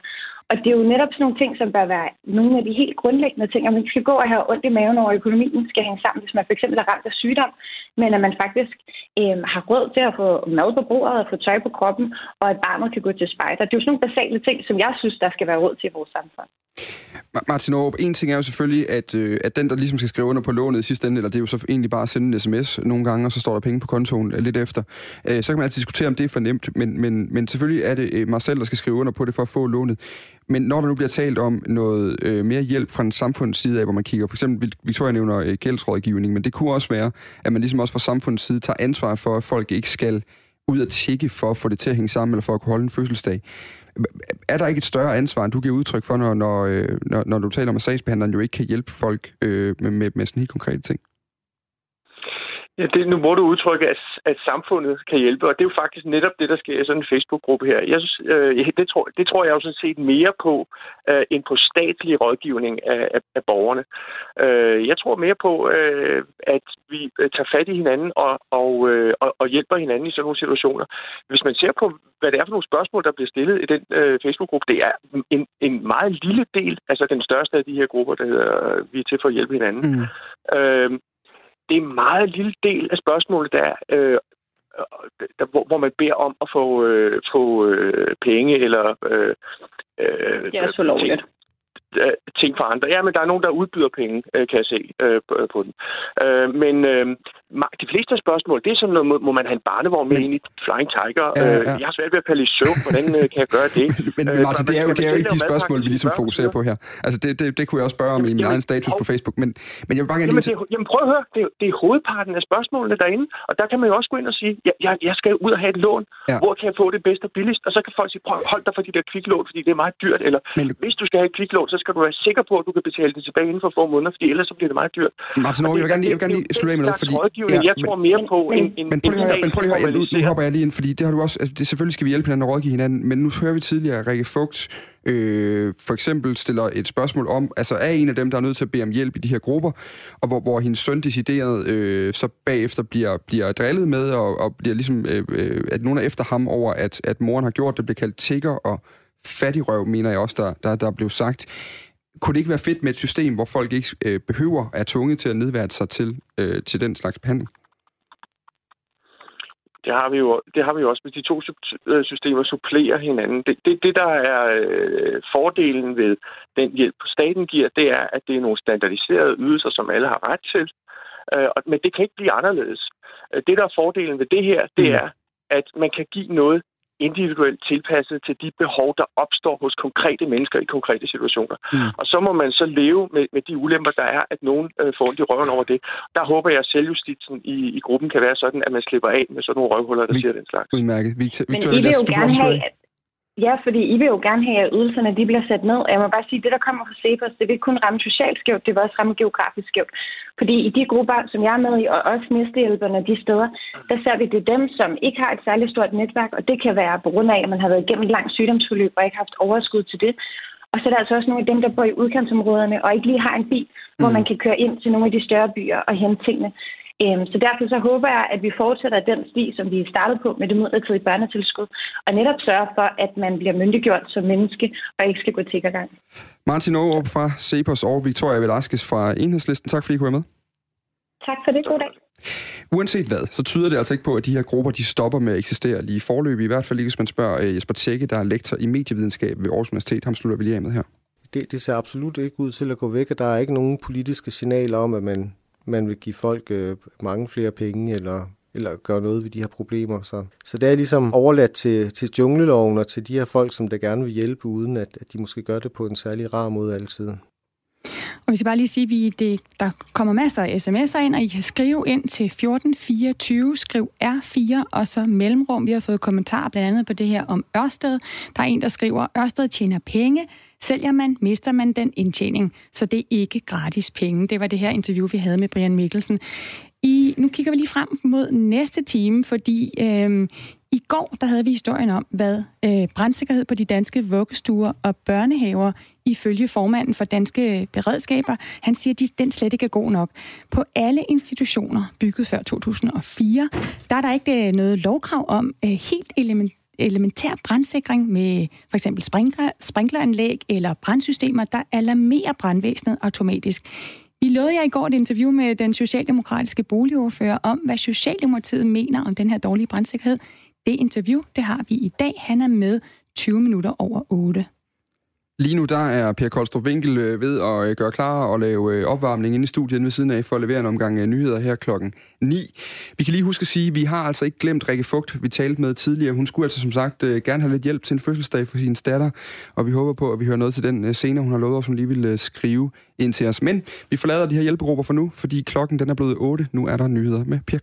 Og det er jo netop sådan nogle ting, som bør være nogle af de helt grundlæggende ting, at man skal gå og have ondt i maven over økonomien, skal hænge sammen, hvis man for eksempel er ramt af sygdom, men at man faktisk øh, har råd til at få mad på bordet og få tøj på kroppen, og at barnet kan gå til spejder. Det er jo sådan nogle basale ting, som jeg synes, der skal være råd til i vores samfund. Martin Aarup, en ting er jo selvfølgelig, at, øh, at den, der ligesom skal skrive under på lånet i sidste ende, eller det er jo så egentlig bare at sende en sms nogle gange, og så står der penge på kontoen øh, lidt efter. Øh, så kan man altid diskutere, om det er for nemt, men, men, men selvfølgelig er det øh, mig selv, der skal skrive under på det for at få lånet. Men når der nu bliver talt om noget øh, mere hjælp fra en samfunds side af, hvor man kigger, for eksempel Victoria nævner øh, gældsrådgivning, men det kunne også være, at man ligesom også fra samfundets side tager ansvar for, at folk ikke skal ud og tjekke for at få det til at hænge sammen, eller for at kunne holde en fødselsdag. Er der ikke et større ansvar, end du giver udtryk for, når, når, øh, når, når du taler om, at sagsbehandleren jo ikke kan hjælpe folk øh, med, med, med sådan helt konkrete ting? Ja, det, nu må du udtrykke, at, at samfundet kan hjælpe, og det er jo faktisk netop det, der sker i sådan en Facebook-gruppe her. Jeg synes, øh, det, tror, det tror jeg jo sådan set mere på, øh, end på statslig rådgivning af, af, af borgerne. Øh, jeg tror mere på, øh, at vi øh, tager fat i hinanden og, og, øh, og, og hjælper hinanden i sådan nogle situationer. Hvis man ser på, hvad det er for nogle spørgsmål, der bliver stillet i den øh, Facebook-gruppe, det er en, en meget lille del, altså den største af de her grupper, der hedder, vi er til for at hjælpe hinanden. Mm. Øh, det er en meget lille del af spørgsmålet, der, øh, der hvor, hvor man beder om at få, øh, få øh, penge eller... Øh, øh, det er så lovligt. Øh, ting for andre. Ja, men der er nogen, der udbyder penge, øh, kan jeg se øh, på den. Men de fleste af spørgsmål, det er sådan noget, må man have en barnevogn med ind i Flying Tiger? Ja, ja. Jeg har svært ved at falde i søvn. Hvordan kan jeg gøre det? men, men Martin, det er jo, det er jo ikke de spørgsmål, vi ligesom fokuserer på her. Altså, det, det, det kunne jeg også spørge om i min egen status på Facebook, men, men jeg vil bare gerne jamen, lige... Det, jamen, prøv at høre. Det, det er hovedparten af spørgsmålene derinde, og der kan man jo også gå ind og sige, jeg, jeg, jeg skal ud og have et lån. Ja. Hvor kan jeg få det bedst og billigst? Og så kan folk sige, prøv, hold dig for de der kviklån, fordi det er meget dyrt. Eller men, hvis du skal have et kviklån, så skal du være sikker på, at du kan betale det tilbage inden for få måneder, fordi ellers så bliver det meget dyrt. Martin, jeg vil gerne lige, jeg vil gerne lige slutte af med noget, fordi... Ja, jeg tror mere på en, en, men prøv lige men prøv lige nu, nu hopper jeg lige ind, fordi det har du også, altså, det, selvfølgelig skal vi hjælpe hinanden og rådgive hinanden, men nu hører vi tidligere, at Rikke Fugt øh, for eksempel stiller et spørgsmål om, altså er en af dem, der er nødt til at bede om hjælp i de her grupper, og hvor, hvor hendes søn decideret øh, så bagefter bliver, bliver drillet med, og, og bliver ligesom, øh, øh, at nogen er efter ham over, at, at moren har gjort det, bliver kaldt tigger og fattigrøv, mener jeg også, der, der, der blev sagt. Kunne det ikke være fedt med et system, hvor folk ikke øh, behøver at tvunget til at nedværte sig til, øh, til den slags behandling? Det har vi jo, det har vi jo også, hvis de to øh, systemer supplerer hinanden. Det, det, det der er øh, fordelen ved den hjælp, staten giver, det er, at det er nogle standardiserede ydelser, som alle har ret til. Øh, men det kan ikke blive anderledes. Øh, det, der er fordelen ved det her, det mm. er, at man kan give noget individuelt tilpasset til de behov, der opstår hos konkrete mennesker i konkrete situationer. Mm. Og så må man så leve med, med de ulemper, der er, at nogen øh, får ondt i røven over det. Der håber jeg, at selvjustitsen i, i gruppen kan være sådan, at man slipper af med sådan nogle røvhuller, der Vi, siger den slags. Udmærket. Victor, Men I vil jo gerne have, Ja, fordi I vil jo gerne have, at ydelserne de bliver sat ned. Jeg må bare sige, at det, der kommer fra Cepos, det vil ikke kun ramme socialt skævt, det vil også ramme geografisk skævt. Fordi i de grupper, som jeg er med i, og også næstehjælperne de steder, der ser vi, det er dem, som ikke har et særligt stort netværk, og det kan være på grund af, at man har været igennem et langt sygdomsforløb og ikke haft overskud til det. Og så er der altså også nogle af dem, der bor i udkantsområderne og ikke lige har en bil, mm. hvor man kan køre ind til nogle af de større byer og hente tingene. Øhm, så derfor så håber jeg, at vi fortsætter den sti, som vi startede på med det midlertidige børnetilskud, og netop sørger for, at man bliver myndiggjort som menneske og ikke skal gå til gang. Martin Aarup fra Cepos og Victoria Velasquez fra Enhedslisten. Tak fordi I kunne være med. Tak for det. God dag. Uanset hvad, så tyder det altså ikke på, at de her grupper de stopper med at eksistere lige i forløb. I hvert fald ikke, hvis man spørger øh, Jesper Tjekke, der er lektor i medievidenskab ved Aarhus Universitet. Ham slutter vi lige af med her. Det, det ser absolut ikke ud til at gå væk, og der er ikke nogen politiske signaler om, at man man vil give folk øh, mange flere penge, eller, eller gøre noget ved de her problemer. Så, så det er ligesom overladt til, til jungleloven og til de her folk, som der gerne vil hjælpe, uden at, at de måske gør det på en særlig rar måde altid. Og vi skal bare lige sige, at vi, det, der kommer masser af sms'er ind, og I kan skrive ind til 1424, skriv R4, og så mellemrum. Vi har fået kommentarer blandt andet på det her om Ørsted. Der er en, der skriver, Ørsted tjener penge, Sælger man, mister man den indtjening, så det er ikke gratis penge. Det var det her interview, vi havde med Brian Mikkelsen. I, nu kigger vi lige frem mod næste time, fordi øh, i går der havde vi historien om, hvad øh, brandsikkerhed på de danske vuggestuer og børnehaver ifølge formanden for danske beredskaber, han siger, at den slet ikke er god nok. På alle institutioner bygget før 2004, der er der ikke øh, noget lovkrav om øh, helt element elementær brandsikring med for eksempel sprinkler, sprinkleranlæg eller brandsystemer, der alarmerer brandvæsenet automatisk. I lovede jeg i går et interview med den socialdemokratiske boligordfører om, hvad Socialdemokratiet mener om den her dårlige brandsikkerhed. Det interview, det har vi i dag. Han er med 20 minutter over 8. Lige nu der er Per Koldstrup Winkel øh, ved at øh, gøre klar og lave øh, opvarmning inde i studiet ved siden af for at levere en omgang nyheder her klokken 9. Vi kan lige huske at sige, at vi har altså ikke glemt Rikke Fugt, vi talte med tidligere. Hun skulle altså som sagt gerne have lidt hjælp til en fødselsdag for sin datter, og vi håber på, at vi hører noget til den senere. Hun har lovet os, hun lige vil skrive ind til os. Men vi forlader de her hjælpegrupper for nu, fordi klokken den er blevet 8. Nu er der nyheder med Per